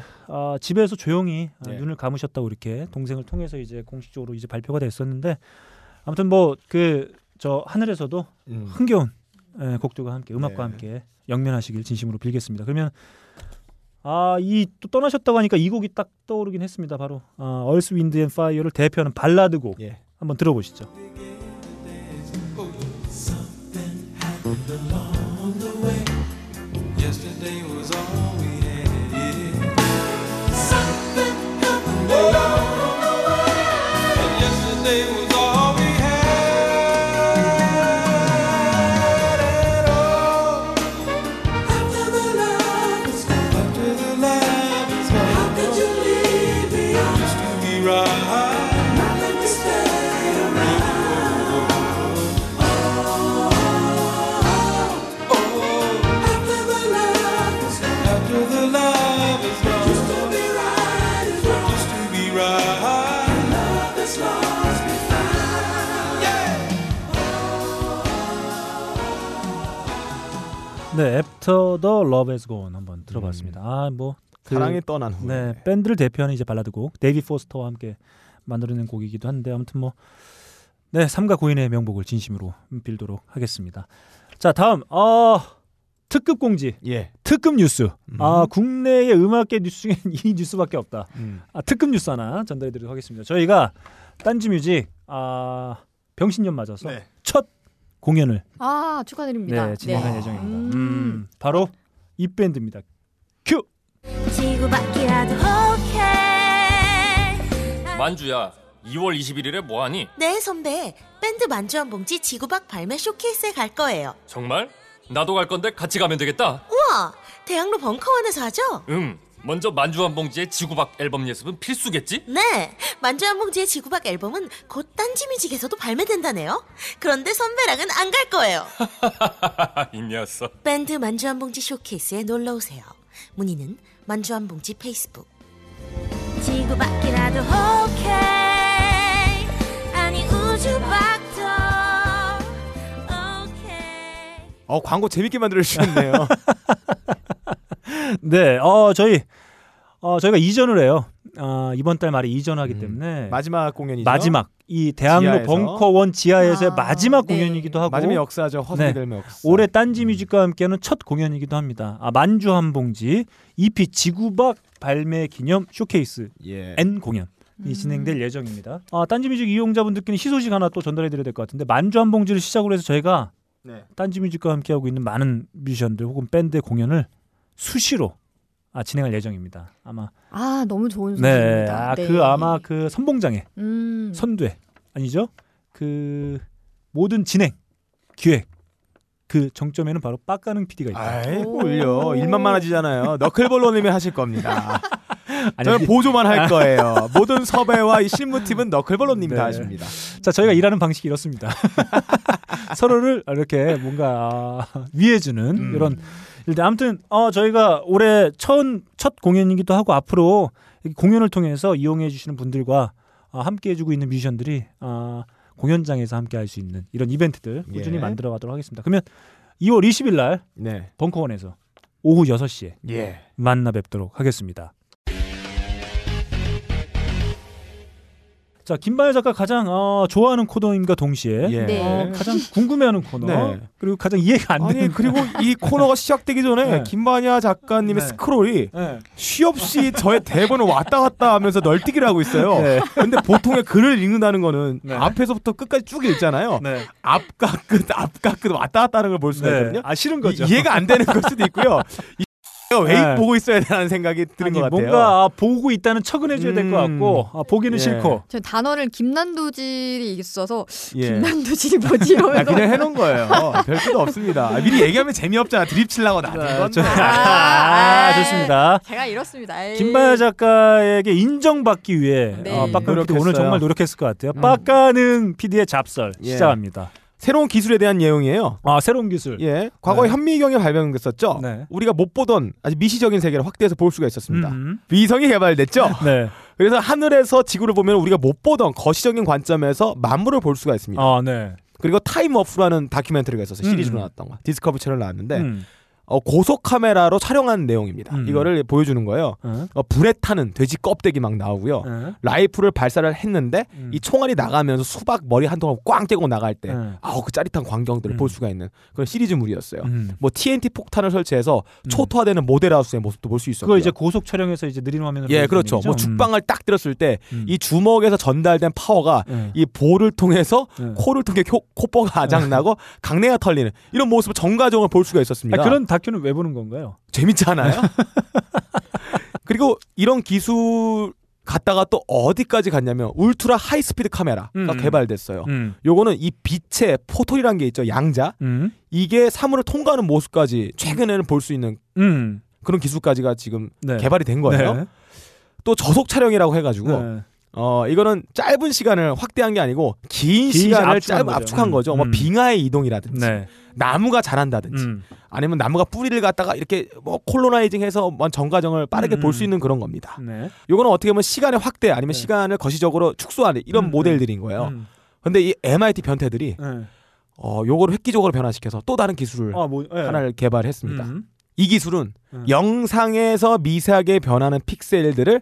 집에서 조용히 아, 네. 눈을 감으셨다고 이렇게 동생을 통해서 이제 공식적으로 이제 발표가 됐었는데 아무튼 뭐 그 저 하늘에서도 음. 흥겨운 예, 곡들과 함께 음악과 네. 함께 영면하시길 진심으로 빌겠습니다. 그러면 아 이 또 떠나셨다고 하니까 이 곡이 딱 떠오르긴 했습니다. 바로 아, 얼스 윈드 앤 파이어를 대표하는 발라드 곡 예. 한번 들어보시죠. 네, After the Love Has Gone 한번 들어봤습니다. 아, 뭐 그, 사랑이 떠난 후에. 네, 밴드를 대표하는 이제 발라드곡 데이빗 포스터와 함께 만들어낸 곡이기도 한데 아무튼 뭐 네, 삼가 고인의 명복을 진심으로 빌도록 하겠습니다. 자, 다음 어 특급 공지, 예. 특급 뉴스. 아, 국내의 음악계 뉴스 중엔 *laughs* 이 뉴스밖에 없다. 음. 아, 특급 뉴스 하나 전달해 드리도록 하겠습니다. 저희가 딴지 뮤직 아, 병신년 맞아서 네. 첫 공연을 아 축하드립니다. 네, 진행할 네. 예정입니다. 음. 음, 바로 이 밴드입니다. 큐. 만주야 2월 21일에 뭐 하니? 네, 선배. 밴드 만주 한 봉지 지구박 발매 쇼케이스에 갈 거예요. 정말? 나도 갈 건데 같이 가면 되겠다 우와! 대학로 벙커원에서 하죠? 응 먼저 만주 한 봉지의 지구박 앨범 예습은 필수겠지? 네, 만주 한 봉지의 지구박 앨범은 곧 딴지 뮤직에서도 발매된다네요. 그런데 선배랑은 안 갈 거예요. *laughs* 이 녀석 밴드 만주 한 봉지 쇼케이스에 놀러 오세요. 문의는 만주 한 봉지 페이스북. 지구밖이라도 오케이 아니 우주밖도 오케이 어 광고 재밌게 만들어 주셨네요. *laughs* *laughs* 네, 어 저희 어 저희가 이전을 해요. 어, 이번 달 말에 이전하기 음. 때문에 마지막 공연이죠. 마지막 이 대학로 지하에서. 벙커원 지하에서의 아, 마지막 네. 공연이기도 하고 마지막 역사죠. 허송이 네. 역사. 올해 딴지 뮤직과 함께하는 첫 공연이기도 합니다. 아, 만주 한 봉지 EP 지구박 발매 기념 쇼케이스 예. N 공연. 이 진행될 예정입니다. 아, 딴지뮤직 이용자분들께는 희소식 하나 또 전달해드려야 될 것 같은데 만주 한 봉지를 시작으로 해서 저희가 네. 딴지뮤직과 함께하고 있는 많은 뮤지션들 혹은 밴드의 공연을 수시로 아, 진행할 예정입니다. 아마 아 너무 좋은 네, 소식입니다. 아, 그 아마 그 선봉장에 음. 선두에 아니죠? 그 모든 진행 기획 그 정점에는 바로 빡가능 PD가 있다. 아이 뭘요? 일만 많아지잖아요. 너클볼로님이 하실 겁니다. *laughs* 아니, 저는 보조만 할 거예요. 모든 섭외와 이 실무팀은 너클볼로님이 다 네. 하십니다. 자, 저희가 일하는 방식이 이렇습니다. *laughs* 서로를 이렇게 뭔가 아, 위해주는 음. 이런 일들. 아무튼 어, 저희가 올해 첫, 첫 공연이기도 하고 앞으로 이 공연을 통해서 이용해 주시는 분들과 어, 함께 해주고 있는 뮤지션들이 어, 공연장에서 함께 할 수 있는 이런 이벤트들 꾸준히 예. 만들어 가도록 하겠습니다. 그러면 2월 20일 날 네. 벙커원에서 오후 6시에 예. 만나 뵙도록 하겠습니다. 자, 김바야 작가 가장 어, 좋아하는 코너임과 동시에 예. 네. 어, 가장 궁금해하는 코너 네. 그리고 가장 이해가 안 되는 아니 그리고 *laughs* 이 코너가 시작되기 전에 네. 김반야 작가님의 네. 스크롤이 네. 쉬 없이 저의 대본을 왔다 갔다 하면서 널뛰기를 하고 있어요. 네. 근데 보통의 글을 읽는다는 거는 네. 앞에서부터 끝까지 쭉 읽잖아요. 네. 앞과 끝, 앞과 끝 왔다 갔다 하는 걸 볼 수가 네. 있거든요. 아 싫은 거죠. 이, 해가안 되는 걸 수도 있고요. *laughs* 왜 네. 보고 있어야 되는 생각이 드는 아니, 것 같아요. 뭔가 아, 보고 있다는 척은 해줘야 될것 음. 같고 아, 보기는 예. 싫고 저 단어를 김난도질이 있어서 예. 김난도질이 뭐지 아, 이러면서 그냥 해놓은 거예요. 별 뜻도 없습니다. 아, 미리 얘기하면 재미없잖아. 드립 치려고 놔둔 아. 저- 아, 에이. 좋습니다. 제가 이렇습니다. 에이. 김바야 작가에게 인정받기 위해 네. 어, 노력했어요. 오늘 정말 노력했을 것 같아요. 음. 빡가능 PD의 잡설 예. 시작합니다. 새로운 기술에 대한 내용이에요. 아 새로운 기술. 예, 과거에 네. 현미경이 발명됐었죠. 네. 우리가 못 보던 아주 미시적인 세계를 확대해서 볼 수가 있었습니다. 음. 위성이 개발됐죠. *laughs* 네. 그래서 하늘에서 지구를 보면 우리가 못 보던 거시적인 관점에서 만물을 볼 수가 있습니다. 아 네. 그리고 타임워프라는 다큐멘터리가 있었어요. 시리즈로 음. 나왔던 거. 디스커버리 채널 나왔는데 음. 어, 고속 카메라로 촬영한 내용입니다. 음. 이거를 보여주는 거예요. 어? 어, 불에 타는 돼지 껍데기 막 나오고요. 어? 라이프를 발사를 했는데 음. 이 총알이 나가면서 수박 머리 한 통을 꽝 떼고 나갈 때 음. 아우 그 짜릿한 광경들을 음. 볼 수가 있는 그런 시리즈물이었어요. 음. 뭐 TNT 폭탄을 설치해서 음. 초토화되는 모델하우스의 모습도 볼 수 있었고요. 그거 이제 고속 촬영해서 이제 느린 화면으로 예, 그렇죠. 얘기죠? 뭐 죽방을 딱 들었을 때이 음. 주먹에서 전달된 파워가 음. 이 볼을 통해서 네. 코를 통해 코, 콧뼈가 아작나고 강내가 털리는 이런 모습을 정가정을 볼 수가 있었습니다. 아, 그런 다 큐는 왜 보는 건가요? 재밌잖아요. *laughs* 그리고 이런 기술 갔다가 또 어디까지 갔냐면 울트라 하이스피드 카메라가 음. 개발됐어요. 음. 요거는 이 빛의 포톨이라는 게 있죠. 양자. 음. 이게 사물을 통과하는 모습까지 최근에는 볼 수 있는 음. 그런 기술까지가 지금 네. 개발이 된 거예요. 네. 또 저속 촬영이라고 해가지고 네. 어 이거는 짧은 시간을 확대한 게 아니고 긴, 긴 시간을 짧 거죠. 압축한 거죠. 뭐 음. 빙하의 이동이라든지 네. 나무가 자란다든지 음. 아니면 나무가 뿌리를 갖다가 이렇게 뭐 콜로나이징해서 먼 정과정을 빠르게 음. 볼수 있는 그런 겁니다. 네. 요거는 어떻게 보면 시간의 확대 아니면 네. 시간을 거시적으로 축소하는 이런 음, 모델들인 거예요. 음. 근데 이 MIT 변태들이 네. 어 요거를 획기적으로 변화시켜서 또 다른 기술을 아, 뭐, 예. 하나를 개발했습니다. 음. 이 기술은 음. 영상에서 미세하게 변하는 픽셀들을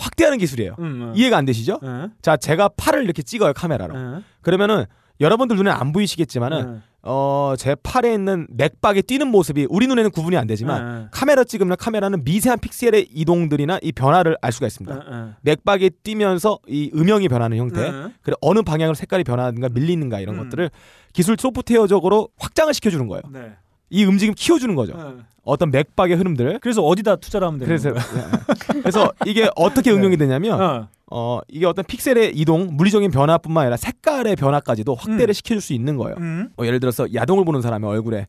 확대하는 기술이에요. 음. 이해가 안 되시죠? 예. 자, 제가 팔을 이렇게 찍어요 카메라로. 예. 그러면은 여러분들 눈에 안 보이시겠지만은 예. 어, 제 팔에 있는 맥박이 뛰는 모습이 우리 눈에는 구분이 안 되지만 예. 카메라 찍으면 카메라는 미세한 픽셀의 이동들이나 이 변화를 알 수가 있습니다. 예. 맥박이 뛰면서 이 음영이 변하는 형태, 예. 그리고 어느 방향으로 색깔이 변하는가 밀리는가 이런 음. 것들을 기술 소프트웨어적으로 확장을 시켜주는 거예요. 네. 이 움직임 키워주는 거죠. 예. 어떤 맥박의 흐름들을. 그래서 어디다 투자를 하면 되는 그래서? 예. 그래서 이게 어떻게 응용이 되냐면 어. 어 이게 어떤 픽셀의 이동, 물리적인 변화뿐만 아니라 색깔의 변화까지도 확대를 음. 시켜줄 수 있는 거예요. 음. 어, 예를 들어서 야동을 보는 사람의 얼굴에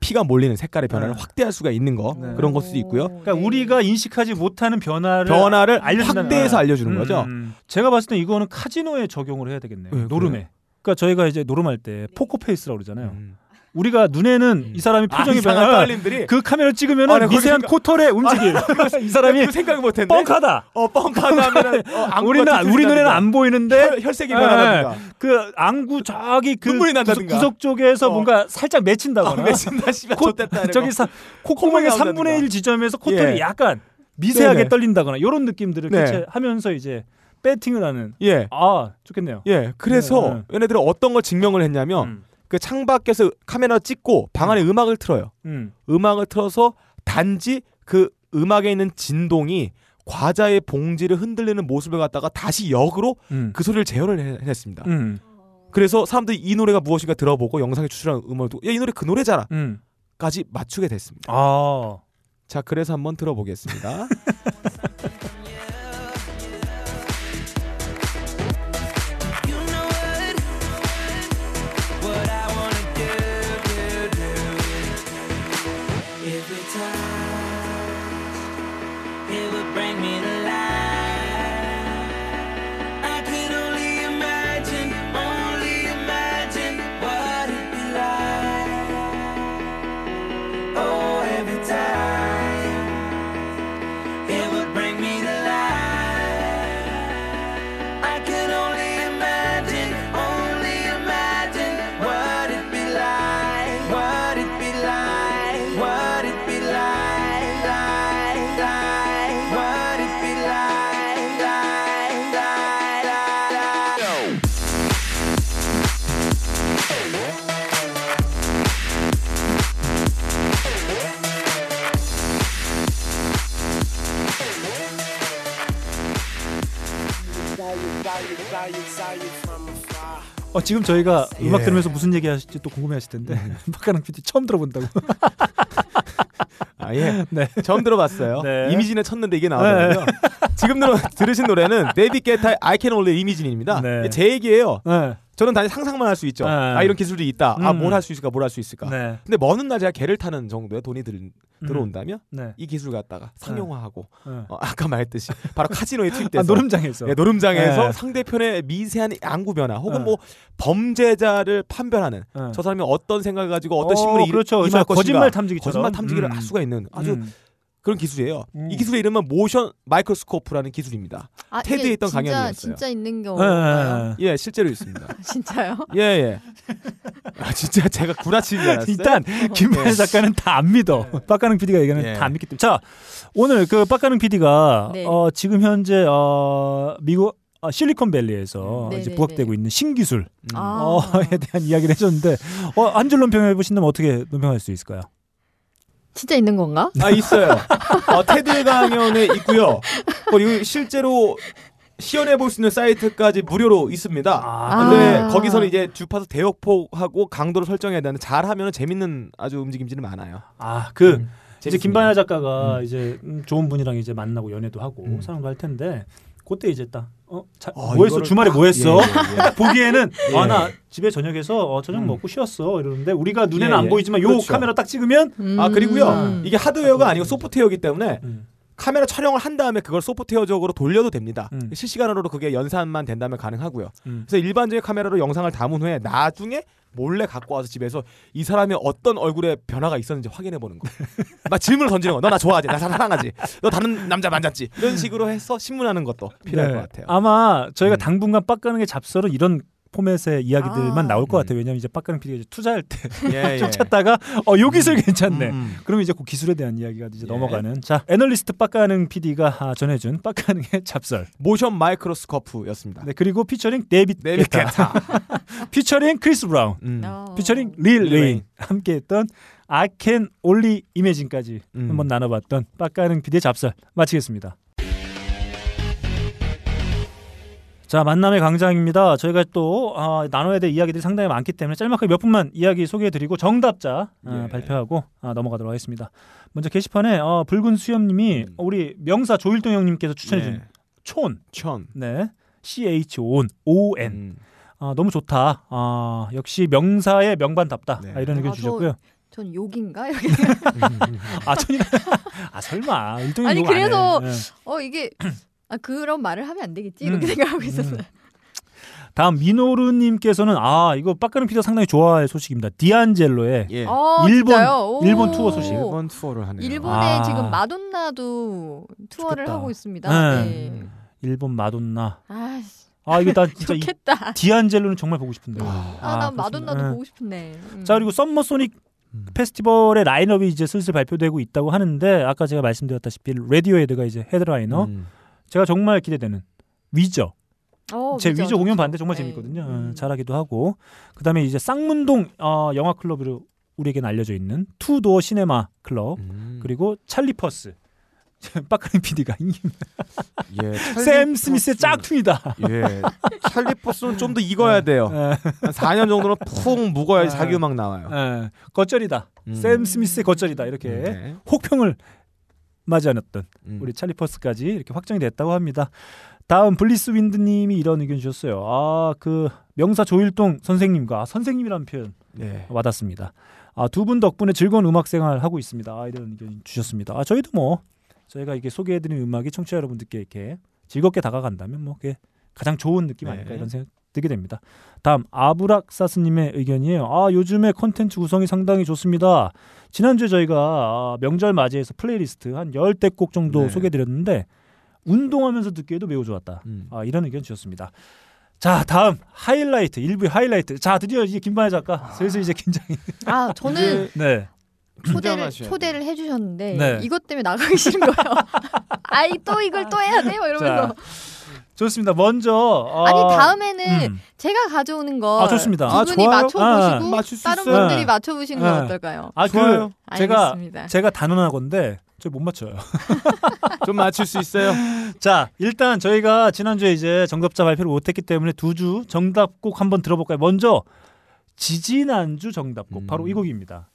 피가 몰리는 색깔의 변화를 네. 확대할 수가 있는 거 네. 그런 것도 있고요. 그러니까 우리가 인식하지 못하는 변화를 변화를 알려준다는 확대해서. 알려주는 음, 거죠. 음. 제가 봤을 때 이거는 카지노에 적용을 해야 되겠네요. 왜, 노름에. 그러니까 저희가 이제 노름할 때 포커페이스라고 그러잖아요. 음. 우리가 눈에는 이 사람이 표정이 아, 이상한 변화. 떨림들이 그 카메라 찍으면 아, 은 네, 미세한 거기 코털의 움직임. *laughs* 이 사람이 그 생각 못했네. 뻥카다. 어 뻥카다 어, *laughs* 우리는. 우리 눈에는 안 보이는데 혈, 혈색이 변하다든가 그 안구 저기 그 눈물이 구석, 난다든가. 구석 쪽에서 어. 뭔가 살짝 맺힌다거나. 아, 맺힌다 씨발 저기 콧구멍의 콧구멍이 3분의 1 지점에서 코털이 예. 약간 미세하게 네네. 떨린다거나 이런 느낌들을 네. 캐치하면서 이제 배팅을 하는. 예. 아 좋겠네요. 예. 그래서 네, 얘네들은 어떤 걸 증명을 했냐면 음. 그 창밖에서 카메라 찍고 방 안에 음. 악을 틀어요. 음. 음악을 틀어서 단지 그 음악에 있는 진동이 과자의 봉지를 흔들리는 모습을 갖다가 다시 역으로 음. 그 소리를 재현을 해- 해냈습니다. 음. 그래서 사람들이 이 노래가 무엇인가 들어보고 영상에 추출한 음악을 듣고 야이 노래 그 노래잖아 음. 까지 맞추게 됐습니다. 아. 자, 그래서 한번 들어보겠습니다. *laughs* 어, 지금 저희가 예. 음악 들으면서 무슨 얘기 하실지 또 궁금해하실 텐데 *laughs* 박가능 PD 처음 들어본다고. *laughs* 아, 예. 네. 처음 들어봤어요. 네. Imagine에 쳤는데 이게 나오거든요. 지금 들어, 들으신 노래는 데이빗 게타의 I Can Only Imagine입니다. 네. 제 얘기예요. 네. 저는 단지 상상만 할 수 있죠. 네. 아 이런 기술이 있다. 아 음. 뭘할 수 있을까, 뭘 할 수 있을까. 네. 근데 먼 훗날 제가 개를 타는 정도의 돈이 들, 들어온다면 네. 이 기술 갖다가 상용화하고 네. 어, 아까 말했듯이 바로 카지노에 *laughs* 투입돼서 아, 노름장에서. 예, 노름장에서 네. 상대편의 미세한 안구 변화 혹은 네. 뭐 범죄자를 판별하는 네. 저 사람이 어떤 생각을 가지고 어떤 어, 신문에 일- 그렇죠. 임할 그렇죠. 것인가 거짓말 탐지기처럼. 거짓말 탐지기를 음. 할 수가 있는 아주 음. 그런 기술이에요. 음. 이 기술의 이름은 모션 마이크로스코프라는 기술입니다. 아, 테드에 있던 진짜, 강연이었어요. 진짜 있는 네. 경우인가요? 예, 실제로 있습니다. *laughs* 진짜요? 예, 예. 아, 진짜 제가 구라치는 줄 알았어요. 일단 김만희 작가는 다 안 믿어. 빡가능 PD가 얘기하는 예. 다안 믿기 때문에. 자, 오늘 그 빡가능 PD가 네. 어, 지금 현재 어, 미국 어, 실리콘밸리에서 네, 이제 네, 부각되고 네. 있는 신기술 아. *laughs* 어에 대한 이야기를 해줬는데 어, 한 줄 논평해 보신다면 어떻게 논평할 수 있을까요? 진짜 있는 건가? 아 있어요. 어, 테드 강연에 있고요. 그리고 실제로 시연해 볼 수 있는 사이트까지 무료로 있습니다. 아, 근데 아. 거기서는 이제 주파수 대역폭하고 강도를 설정해야 되는데 잘하면 재밌는 아주 움직임들이 많아요. 아, 그 음, 이제. 김반야 작가가 이제 음, 좋은 분이랑 이제 만나고 연애도 하고 음. 사랑도 할 텐데 그때 이제 딱 어, 자, 어, 뭐 했어? 주말에 딱- 뭐 했어? 예, 예, 예. 딱 *laughs* 보기에는 예. 아나 집에 저녁에서 어, 저녁 음. 먹고 쉬었어 이러는데 우리가 눈에는 예, 안 예. 보이지만 요 그렇죠. 카메라 딱 찍으면 아 그리고요 음. 이게 하드웨어가 아니고 소프트웨어이기 때문에 음. 카메라 촬영을 한 다음에 그걸 소프트웨어적으로 돌려도 됩니다. 음. 실시간으로 그게 연산만 된다면 가능하고요. 음. 그래서 일반적인 카메라로 영상을 담은 후에 나중에 몰래 갖고 와서 집에서 이 사람이 어떤 얼굴에 변화가 있었는지 확인해 보는 거. *laughs* 막 질문을 던지는 거. 너 나 좋아하지? 나 사랑하지? 너 다른 남자 만졌지? 이런 식으로 해서 신문하는 것도 필요할 네. 것 같아요. 아마 저희가 음. 당분간 빡가능의 잡설로 이런 포맷의 이야기들만 아. 나올 것 음. 같아요. 왜냐면 이제 빡가능 PD가 이제 투자할 때 *laughs* *laughs* 좀 예, 예. 찾다가 어, 요 기술 괜찮네. 음. 그러면 이제 그 기술에 대한 이야기가 이제 예. 넘어가는 자 애널리스트 빡가능 PD가 아, 전해준 빡가능의 *laughs* 잡설. 모션 마이크로스코프였습니다. 네 그리고 피처링 데이빗 데이빗 게타, 게타. 피처링 크리스 브라운, 음. 어. 피처링 릴 릴 웨인. 함께했던 Can Only Imagine까지 음. 한번 나눠봤던 빡가능 PD의 잡설 마치겠습니다. 자 만남의 광장입니다. 저희가 또 아, 나눠야 될 이야기들이 상당히 많기 때문에 짤막하게 몇 분만 이야기 소개해드리고 정답자 아, 예. 발표하고 아, 넘어가도록 하겠습니다. 먼저 게시판에 어, 붉은 수염님이 음. 우리 명사 조일동 형님께서 추천해준 예. 촌, 천. 네, C H O N O N 음. 아, 너무 좋다. 아, 역시 명사의 명반답다. 네. 아, 이런 의견 아, 저- 주셨고요. 전 욕인가? *laughs* 이렇게. 아, 천이 *laughs* 아, 설마. 일동이 아니. 그래서 네. 어 이게 아 그런 말을 하면 안 되겠지 이렇게 음. 생각하고 있었어요. 다음 미노루 님께서는 아, 이거 빡가능 PD가 상당히 좋아할 소식입니다. 디안젤로의 예. 어, 일본-. 일본 투어 소식. 일본 투어를 하네요. 일본에 아. 지금 마돈나도 투어를 좋겠다. 하고 있습니다. 네. 네. 음. 일본 마돈나. 아, 아, 이거 나 진짜 이 좋겠다. 디안젤로는 정말 보고 싶은데. 아, 아, 나 그렇습니다. 마돈나도 네. 보고 싶네. 음. 자, 그리고 썸머 소닉 음. 페스티벌의 라인업이 이제 슬슬 발표되고 있다고 하는데 아까 제가 말씀드렸다시피 라디오헤드가 이제 헤드라이너. 음. 제가 정말 기대되는 위저. 어, 제 위저, 공연 좋죠. 봤는데 정말 네. 재밌거든요. 어, 음. 잘하기도 하고 그다음에 이제 쌍문동 어, 영화 클럽으로 우리에겐 알려져 있는 투 도어 시네마 클럽 음. 그리고 찰리 퍼스 빡가능 PD가 예, 샘 스미스의 짝퉁이다. 예. 찰리 퍼스는 좀 더 익어야 돼요. 예, 한 4년 정도는 푹 묵어야지 네. 자기 음악 나와요. 예, 겉절이다. 음. 샘 스미스의 겉절이다. 이렇게 네. 혹평을 맞지 않았던 음. 우리 찰리 퍼스까지 이렇게 확정이 됐다고 합니다. 다음 블리스 윈드님이 이런 의견 주셨어요. 아 그 명사 조일동 선생님과 아, 선생님이라는 표현 네. 와닿습니다. 아, 두 분 덕분에 즐거운 음악 생활 하고 있습니다. 아, 이런 의견 주셨습니다. 아, 저희도 뭐 저희가 이게 소개해드린 음악이 청취자 여러분들께 이렇게 즐겁게 다가간다면 뭐 그게 가장 좋은 느낌 아닐까 네. 이런 생각 들게 됩니다. 다음 아브락사스님의 의견이에요. 아 요즘에 컨텐츠 구성이 상당히 좋습니다. 지난주에 저희가 아, 명절 맞이해서 플레이리스트 한 열댓 곡 정도 네. 소개드렸는데 운동하면서 듣기에도 매우 좋았다. 음. 아, 이런 의견 주셨습니다. 자 다음 하이라이트 1부의 하이라이트. 자 드디어 이제 김반야 작가 슬슬 이제 긴장이. *laughs* 아 저는 *laughs* 네. 초대를 초대를 해주셨는데 네. 이것 때문에 나가기 싫은 거예요. *laughs* 아이 또 이걸 또 해야 돼? 막 이러면서 자, 좋습니다. 먼저 어, 아니 다음에는 음. 제가 가져오는 거 아, 좋습니다. 두 아, 분이 좋아요. 맞춰보시고 아, 맞출 수 다른 있어요. 분들이 네. 맞춰보시는 건 네. 어떨까요? 아, 그 좋아요. 제가 알겠습니다. 제가 단언하건데 저 못 맞춰요. *laughs* 좀 맞출 수 있어요. 자, 일단 저희가 지난주에 이제 정답자 발표를 못했기 때문에 두 주 정답곡 한번 들어볼까요? 먼저 지지난주 정답곡 음. 바로 이 곡입니다.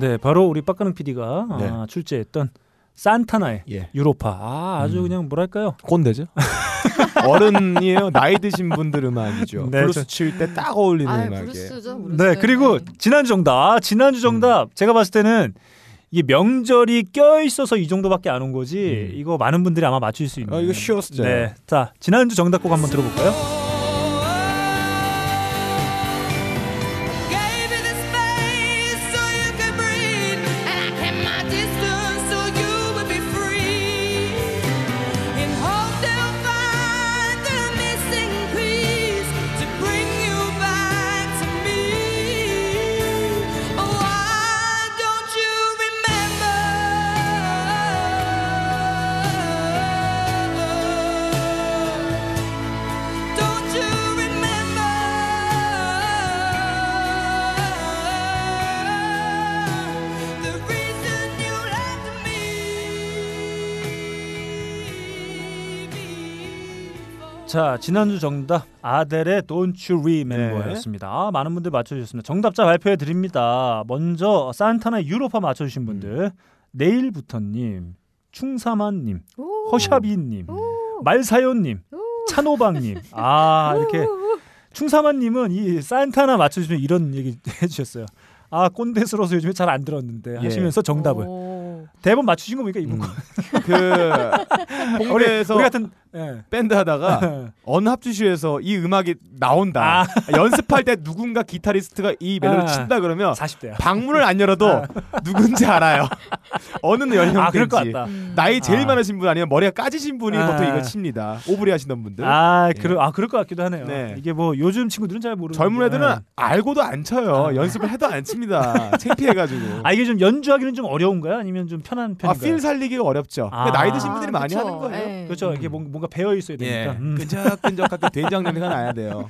네, 바로 우리 빡가능 PD가 네. 출제했던 산타나의 예. 유로파. 아, 아주 음. 그냥 뭐랄까요? 꼰대죠. *laughs* 어른이에요. 나이 드신 분들 음악이죠. 네, 블루스 저- 칠때 딱 어울리는 아 음악이에요. 블루스. 네, 그리고 지난주 정답. 아, 지난주 정답. 음. 제가 봤을 때는 이게 명절이 껴 있어서 이 정도밖에 안 온 거지. 음. 이거 많은 분들이 아마 맞출 수 있는. 아, 이거 쉬웠어요. 네. 자, 지난주 정답 곡 한번 들어볼까요? 지난주 정답 아델의 Don't You Remember였습니다. 아, 많은 분들 맞춰주셨습니다. 정답자 발표해 드립니다. 먼저 산타나 유로파 맞춰주신 분들 내일부터님, 충사만님, 오. 허샤비님, 오. 말사연님, 찬호방님. 아 이렇게 충사만님은 이 산타나 맞춰주시면 이런 얘기 *laughs* 해주셨어요. 아 꼰대스러워서 요즘에 잘 안 들었는데 예. 하시면서 정답을 오. 대본 맞추신 거 보니까 이분 음. 거. 그 *laughs* 우리, 홍대에서 우리 같은 예. 밴드 하다가 어느 합주실에서 이 음악이 나온다. *laughs* 연습할 때 누군가 기타리스트가 이 멜로디 아. 친다 그러면 40대야. 방문을 안 열어도 누군지 알아요. *laughs* 어느 연령대인지. 아. 음. 나이 제일 아. 많으신 분 아니면 머리가 까지신 분이 아. 보통 이거 칩니다. 오브리 하시던 분들. 아, 예. 그러, 아 그럴 것 같기도 하네요. 네. 이게 뭐 요즘 친구들은 잘 모르는 젊은 애들은 네. 알고도 안 쳐요. 연습을 해도 안 칩니다. 창피해가지고. *laughs* 아 이게 좀 연주하기는 좀 어려운가요? 아니면 좀 편한 아, 편인가요? 필 살리기가 어렵죠. 아. 근데 나이 드신 분들이 아, 많이 그쵸. 하는 거예요. 예. 그렇죠. 이게 뭔- 뭔가 배어 있어야 되니까. 예. 음. 끈적끈적하게 *laughs* 된장 냄새가 나야 돼요.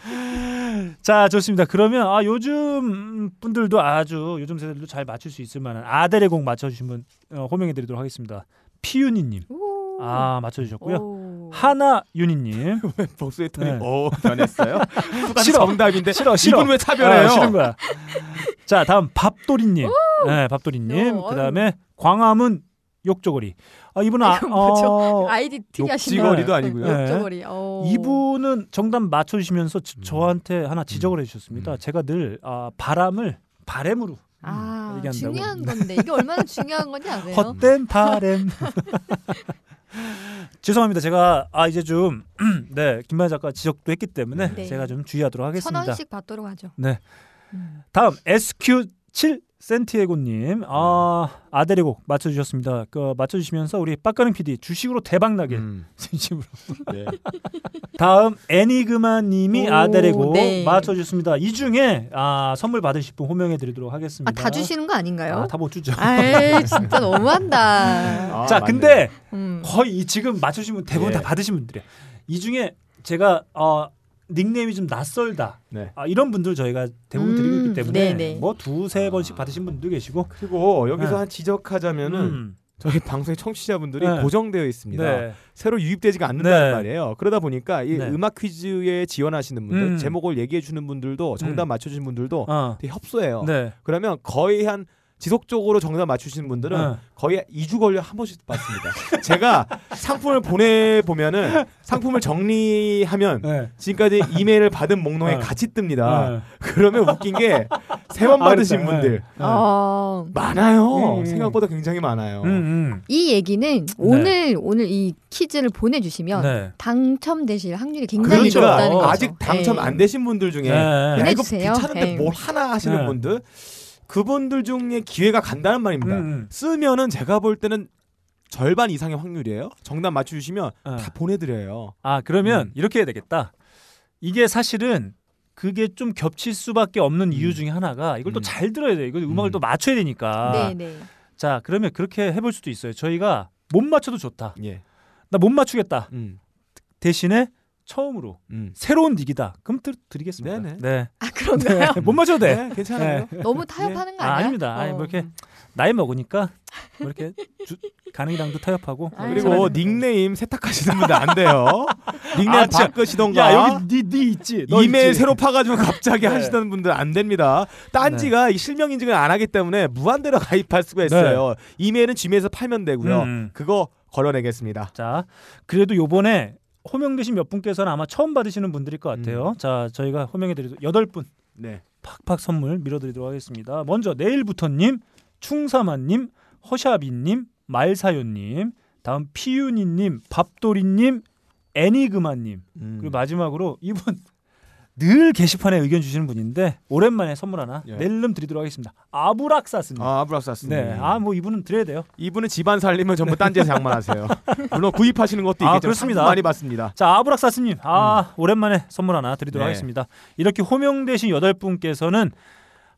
자 좋습니다. 그러면 아 요즘 분들도 아주 요즘 세대들도 잘 맞출 수 있을 만한 아델의 곡 맞춰주신 분 어, 호명해드리도록 하겠습니다. 피윤이님 오. 아 맞춰주셨고요. 오. 하나 윤희님 *laughs* 복수의 톤이 네. 오 변했어요. 후가 싫어. 정답인데 싫어 싫어 이분 왜 차별해요? 아, 싫은 거야. 자 다음 밥도리님 네 밥도리님 어, 그다음에 광화문 욕조거리 아 이분은 아? 어, 아이디. 욕지거리도 아니고요. 네. 욕조거리. 어. 이분은 정답 맞춰주시면서 저- 저한테 하나 지적을 해주셨습니다. 음. 제가 늘 아, 바람을 바램으로 아 얘기한다고. 중요한 건데 이게 얼마나 중요한 건지 아세요? 헛된 바램. *laughs* 죄송합니다. 제가 아 이제 좀 *clears throat* 네 김만희 작가 지적도 했기 때문에 네. 제가 좀 주의하도록 천 하겠습니다. 원씩 받도록 하죠. 네. 음. 다음 SQ7 센티에고님, 아 아델의 곡 맞춰주셨습니다. 그 맞춰주시면서 우리 빡가는 PD 주식으로 대박 나길 음. 진심으로. *laughs* 네. 다음 애니그마님이 오, 아델의 곡 네. 맞춰주셨습니다. 이 중에 아 선물 받으실 분 호명해드리도록 하겠습니다. 아, 다 주시는 거 아닌가요? 다못 주죠. 아이, 진짜 너무한다. *laughs* 아, 자, 맞네. 근데 음. 거의 이 지금 맞추신 분 대부분 예. 다 받으신 분들이에요. 이 중에 제가 어, 닉네임이 좀 낯설다. 네. 아, 이런 분들 저희가 대부분 음, 드리고 있기 때문에 네네. 뭐 두세 번씩 받으신 분도 계시고 그리고 여기서 네. 한 지적하자면은 음. 저희 방송의 청취자분들이 네. 고정되어 있습니다. 네. 새로 유입되지가 않는다는 네. 말이에요. 그러다 보니까 이 네. 음악 퀴즈에 지원하시는 분들, 음. 제목을 얘기해 주는 분들도 정답 음. 맞춰 주신 분들도 어. 되게 협소해요. 네. 그러면 거의 한 지속적으로 정답 맞추시는 분들은 네. 거의 2주 걸려 한 번씩 받습니다. *laughs* 제가 상품을 보내 보면은 상품을 정리하면 네. 지금까지 이메일을 받은 목록에 네. 같이 뜹니다. 네. 그러면 웃긴 게 세번 아, 받으신 그랬다. 분들 네. 어, 많아요. 음. 생각보다 굉장히 많아요. 음, 음. 이 얘기는 오늘 오늘 이 퀴즈를 보내주시면 네. 당첨되실 확률이 굉장히 그렇죠. 높다는 거죠. 아직 당첨 네. 안 되신 분들 중에 네. 야, 이거 네. 뭘 하나 하시는 네. 분들 그분들 중에 기회가 간다는 말입니다. 음, 음. 쓰면은 제가 볼 때는 절반 이상의 확률이에요. 정답 맞춰주시면 네. 다 보내드려요. 아 그러면 음. 이렇게 해야 되겠다. 이게 사실은 그게 좀 겹칠 수밖에 없는 이유 중에 하나가 이걸 또 음. 잘 들어야 돼. 이거 음악을 음. 또 맞춰야 되니까. 네, 네. 자 그러면 그렇게 해볼 수도 있어요. 저희가 못 맞춰도 좋다. 예. 나 못 맞추겠다. 음. 대신에 처음으로 음. 새로운 닉이다. 그럼 드, 드리겠습니다. 네네. 네. 아 그런가요? 못 맞춰도 돼. 네, 괜찮아요. 너무 타협하는 거 아, 아니야? 아 닙니다. 아니, 뭐 이렇게 나이 먹으니까 뭐 이렇게 주, 가능이랑도 타협하고 아유. 그리고 닉네임 세탁하시는 분들 안 돼요. *laughs* 닉네임 아. 바꾸시던가. 야 여기 니, 니 있지. 너 이메일 있지? 새로 파가지고 갑자기 *laughs* 네. 하시던 분들 안 됩니다. 딴지가 이 실명 인증을 안 하기 때문에 무한대로 *laughs* 가입할 수가 있어요. 이메일은 지메일에서 팔면 되고요. 음. 그거 걸어내겠습니다. 자, 그래도 요번에 호명되신 몇 분께서는 아마 처음 받으시는 분들일 것 같아요. 자, 저희가 호명해드리도록 여덟 분 네. 팍팍 선물 밀어드리도록 하겠습니다. 먼저 내일부터님, 충사만님, 허샤비님, 말사요님, 다음 피윤이님, 밥도리님, 애니그마님 음. 그리고 마지막으로 이분 늘 게시판에 의견 주시는 분인데 오랜만에 선물 하나 예. 낼름 드리도록 하겠습니다. 아브락사스님. 아, 아브락사스. 네, 아 뭐 이분은 드려야 돼요. 이분은 집안 살림을 전부 딴지에서 장만하세요. *laughs* 물론 구입하시는 것도 아, 있겠지만 그렇습니다. 상품 많이 받습니다. 자 아브락사스님 아 오랜만에 선물 하나 드리도록 네. 하겠습니다 이렇게 호명되신 여덟 분께서는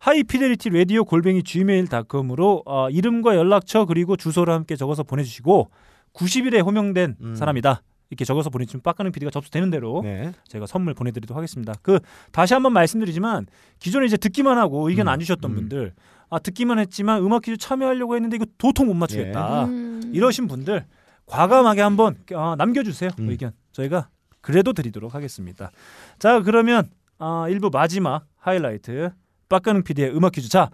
하이피델리티 라디오 골뱅이 gmail.com으로 어, 이름과 연락처 그리고 주소를 함께 적어서 보내주시고 90일에 호명된 음. 사람이다 이렇게 적어서 보내주시면 빡가는 PD가 접수되는 대로 네. 제가 선물 보내드리도록 하겠습니다 그 다시 한번 말씀드리지만 기존에 이제 듣기만 하고 의견 음, 안 주셨던 음. 분들 아 듣기만 했지만 음악 퀴즈 참여하려고 했는데 이거 도통 못 맞추겠다 음. 이러신 분들 과감하게 한번 어, 남겨주세요 음. 의견 저희가 그래도 드리도록 하겠습니다 자 그러면 아, 일부 마지막 하이라이트 빡가능 PD의 음악 퀴즈 자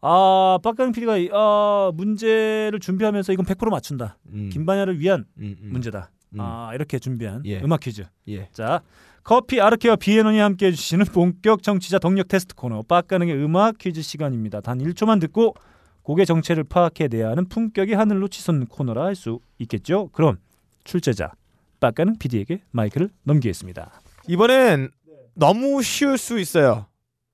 아, 빡가능 PD가 아, 문제를 준비하면서 이건 100% 맞춘다 음. 김반야를 위한 음, 음. 문제다 음. 아, 이렇게 준비한 예. 음악 퀴즈 예. 자 커피 아르케와 비에논이 함께 해주시는 본격 정치자 덕력 테스트 코너 빡가능의 음악 퀴즈 시간입니다 단 1초만 듣고 곡의 정체를 파악해내야 하는 품격이 하늘로 치솟는 코너라 할 수 있겠죠 그럼 출제자 빡가능 PD에게 마이크를 넘기겠습니다 이번엔 너무 쉬울 수 있어요.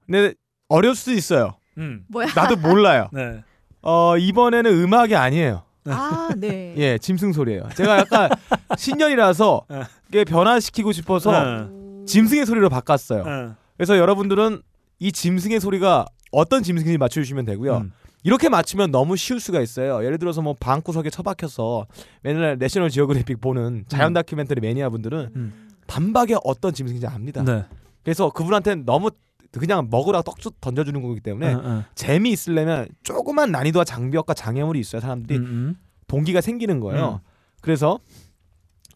근데 어려울 수도 있어요. 음. 뭐야? 나도 몰라요. 네. 어, 이번에는 음악이 아니에요. 아, 네. *laughs* 예, 짐승 소리예요. 제가 약간 신년이라서 네. 이게 변화시키고 싶어서 네. 짐승의 소리로 바꿨어요. 네. 그래서 여러분들은 이 짐승의 소리가 어떤 짐승인지 맞춰주시면 되고요. 음. 이렇게 맞추면 너무 쉬울 수가 있어요. 예를 들어서 뭐 방구석에 처박혀서 맨날 내셔널 지오그래픽 보는 자연 다큐멘터리 매니아 분들은 음. 단박에 어떤 짐승인지 압니다. 네. 그래서 그분한테는 너무 그냥 먹으라고 떡죽 던져주는 거기 때문에 어, 어. 재미 있으려면 조그만 난이도와 장벽과 장애물이 있어야 사람들이 음, 음. 동기가 생기는 거예요. 그래서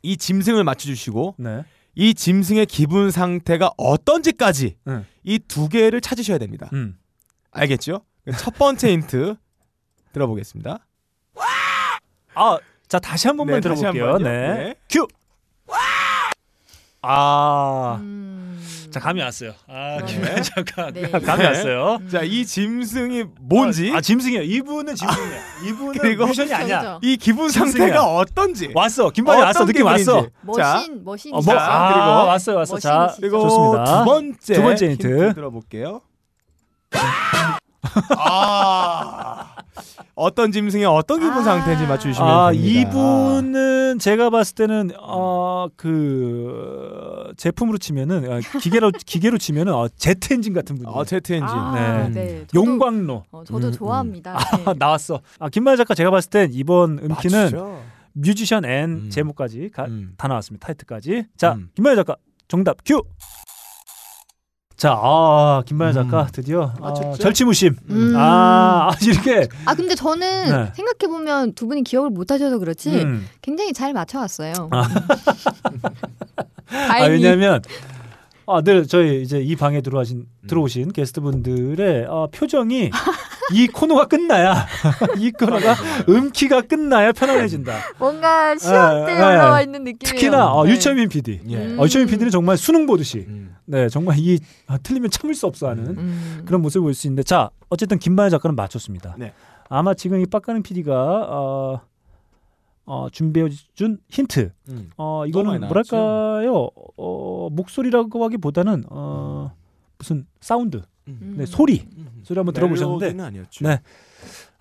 이 짐승을 맞춰주시고 네. 이 짐승의 기분 상태가 어떤지까지 네. 이두 개를 찾으셔야 됩니다. 음. 알겠죠? 첫 번째 힌트 들어보겠습니다. 아, 자 다시 한 번만 네, 다시 한 들어볼게요. 네. 네. 큐. 아, 음. 자 감이 왔어요. 아, 네. 김 *laughs* 잠깐 네. 감이 왔어요. 자, 이 짐승이 뭔지 아, 짐승이에요. 이분은 짐승이야. *laughs* 이분은 그리고 뮤션이 아니야. 그죠. 이 기분 짐승이야. 상태가 어떤지 왔어. 김반이 왔어. 느낌. 왔어. 머신 머신 어, 뭐, 자, 아, 그리고 왔어요, 왔어. 자. 그리고 좋습니다. 두 번째 두 번째 힌트. 들어볼게요. *laughs* 아 어떤 짐승의 어떤 기분 상태인지 맞추시면 아, 됩니다. 이분은 제가 봤을 때는 어, 그 제품으로 치면은 아, 기계로 *laughs* 기계로 치면은 어, 제트 엔진 같은 분이에요. 아, 제트 엔진. 아, 네. 저도- 용광로. 어, 저도 음, 좋아합니다. 음. 아, *laughs* 나왔어. 아, 김반야 작가 제가 봤을 땐 이번 분기는 맞추죠. 뮤지션 and 음. 제목까지 가- 다 나왔습니다. 타이틀까지. 자, 음. 김반야 작가 정답 큐. 자, 아, 작가 음. 드디어 아, 맞췄죠? 절치무심. 음. 아, 아, 이렇게 아 근데 저는 네. 생각해 보면 두 분이 기억을 못 하셔서 그렇지 음. 굉장히 잘 맞춰왔어요. 아. *laughs* 아. 왜냐면 아, 늘 저희 이제 이 방에 들어오신 음. 들어오신 게스트분들의 어, 표정이 *laughs* 이 코너가 끝나야 이 코너가 음키가 끝나야 편안해진다. 뭔가 시험 때 예, 예. 올라와 있는 느낌이에요. 특히나 어, 네. 유철민 PD. 예. 어, 유철민 PD는 정말 수능 보듯이 음. 네 정말 이 아, 틀리면 참을 수 없어하는 음. 그런 모습을 볼 수 있는데 자 어쨌든 김만희 작가는 맞췄습니다. 네. 아마 지금 이 빡가는 PD가 어, 어, 준비해준 힌트. 음. 어 이거는. 뭐랄까요? 어, 목소리라고 하기보다는 어, 무슨 사운드, 음. 네, 소리, 소리 한번 들어보셨는데, 아니었죠. 네.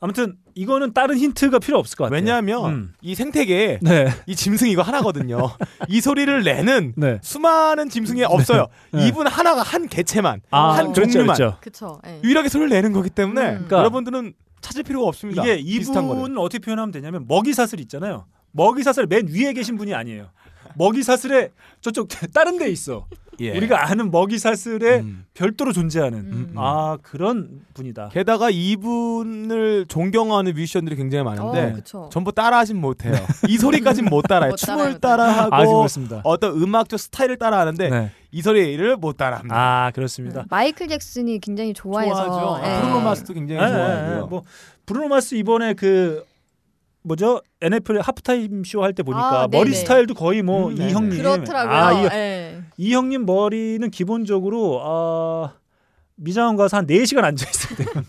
아무튼 이거는 다른 힌트가 필요 없을 것 같아요. 왜냐하면 음. 이 생태계에 네. 이 짐승 이거 하나거든요. 이 소리를 내는 네. 수많은 짐승이 없어요. 네. 이분 하나가 한 개체만, 아, 한 그렇죠, 종류만 그렇죠. 그쵸. 예. 유일하게 소리를 내는 거기 때문에 그러니까 여러분들은 찾을 필요가 없습니다. 이게. 이분은 어떻게 표현하면 되냐면 먹이 사슬 있잖아요. 먹이 사슬 맨 위에 계신 분이 아니에요. 먹이 사슬에 저쪽 *laughs* 다른 데 있어. 예. 우리가 아는 먹이 사슬에 음. 별도로 존재하는 음. 아 그런 분이다. 게다가 이분을 존경하는 뮤지션들이 굉장히 많은데 어. 전부 따라하진 못해요. 이 소리까지는 못 따라해요. 못 춤을 따라요. 따라하고 그렇습니다. 어떤 음악적 스타일을 따라하는데 네. 이 소리를 못 따라합니다. 아 그렇습니다. 마이클 잭슨이 굉장히 좋아해서 좋아하죠. 예. 브루노 마스도 굉장히 예, 좋아하고요. 예, 뭐 브루노 마스 이번에 그 뭐죠 NFL 하프타임 쇼 할 때 보니까 아, 머리. 스타일도 거의 뭐 음, 이. 형님 그렇더라고요. 아, 이, 예. 이 형님 머리는 기본적으로 아 미장원 가서 한 4시간 앉아 있어야 돼요.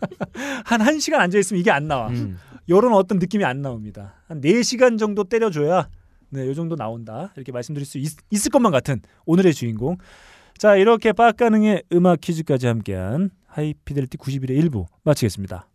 *laughs* 한 1시간 앉아 있으면 이게 안 나와. 음. 요런 어떤 느낌이 안 나옵니다. 한 4시간 정도 때려 줘야 네, 요 정도 나온다. 이렇게 말씀드릴 수 있, 있을 것만 같은 오늘의 주인공. 자, 이렇게 빡가능의 음악 퀴즈까지 함께한 하이피델리티 91의 1부 마치겠습니다.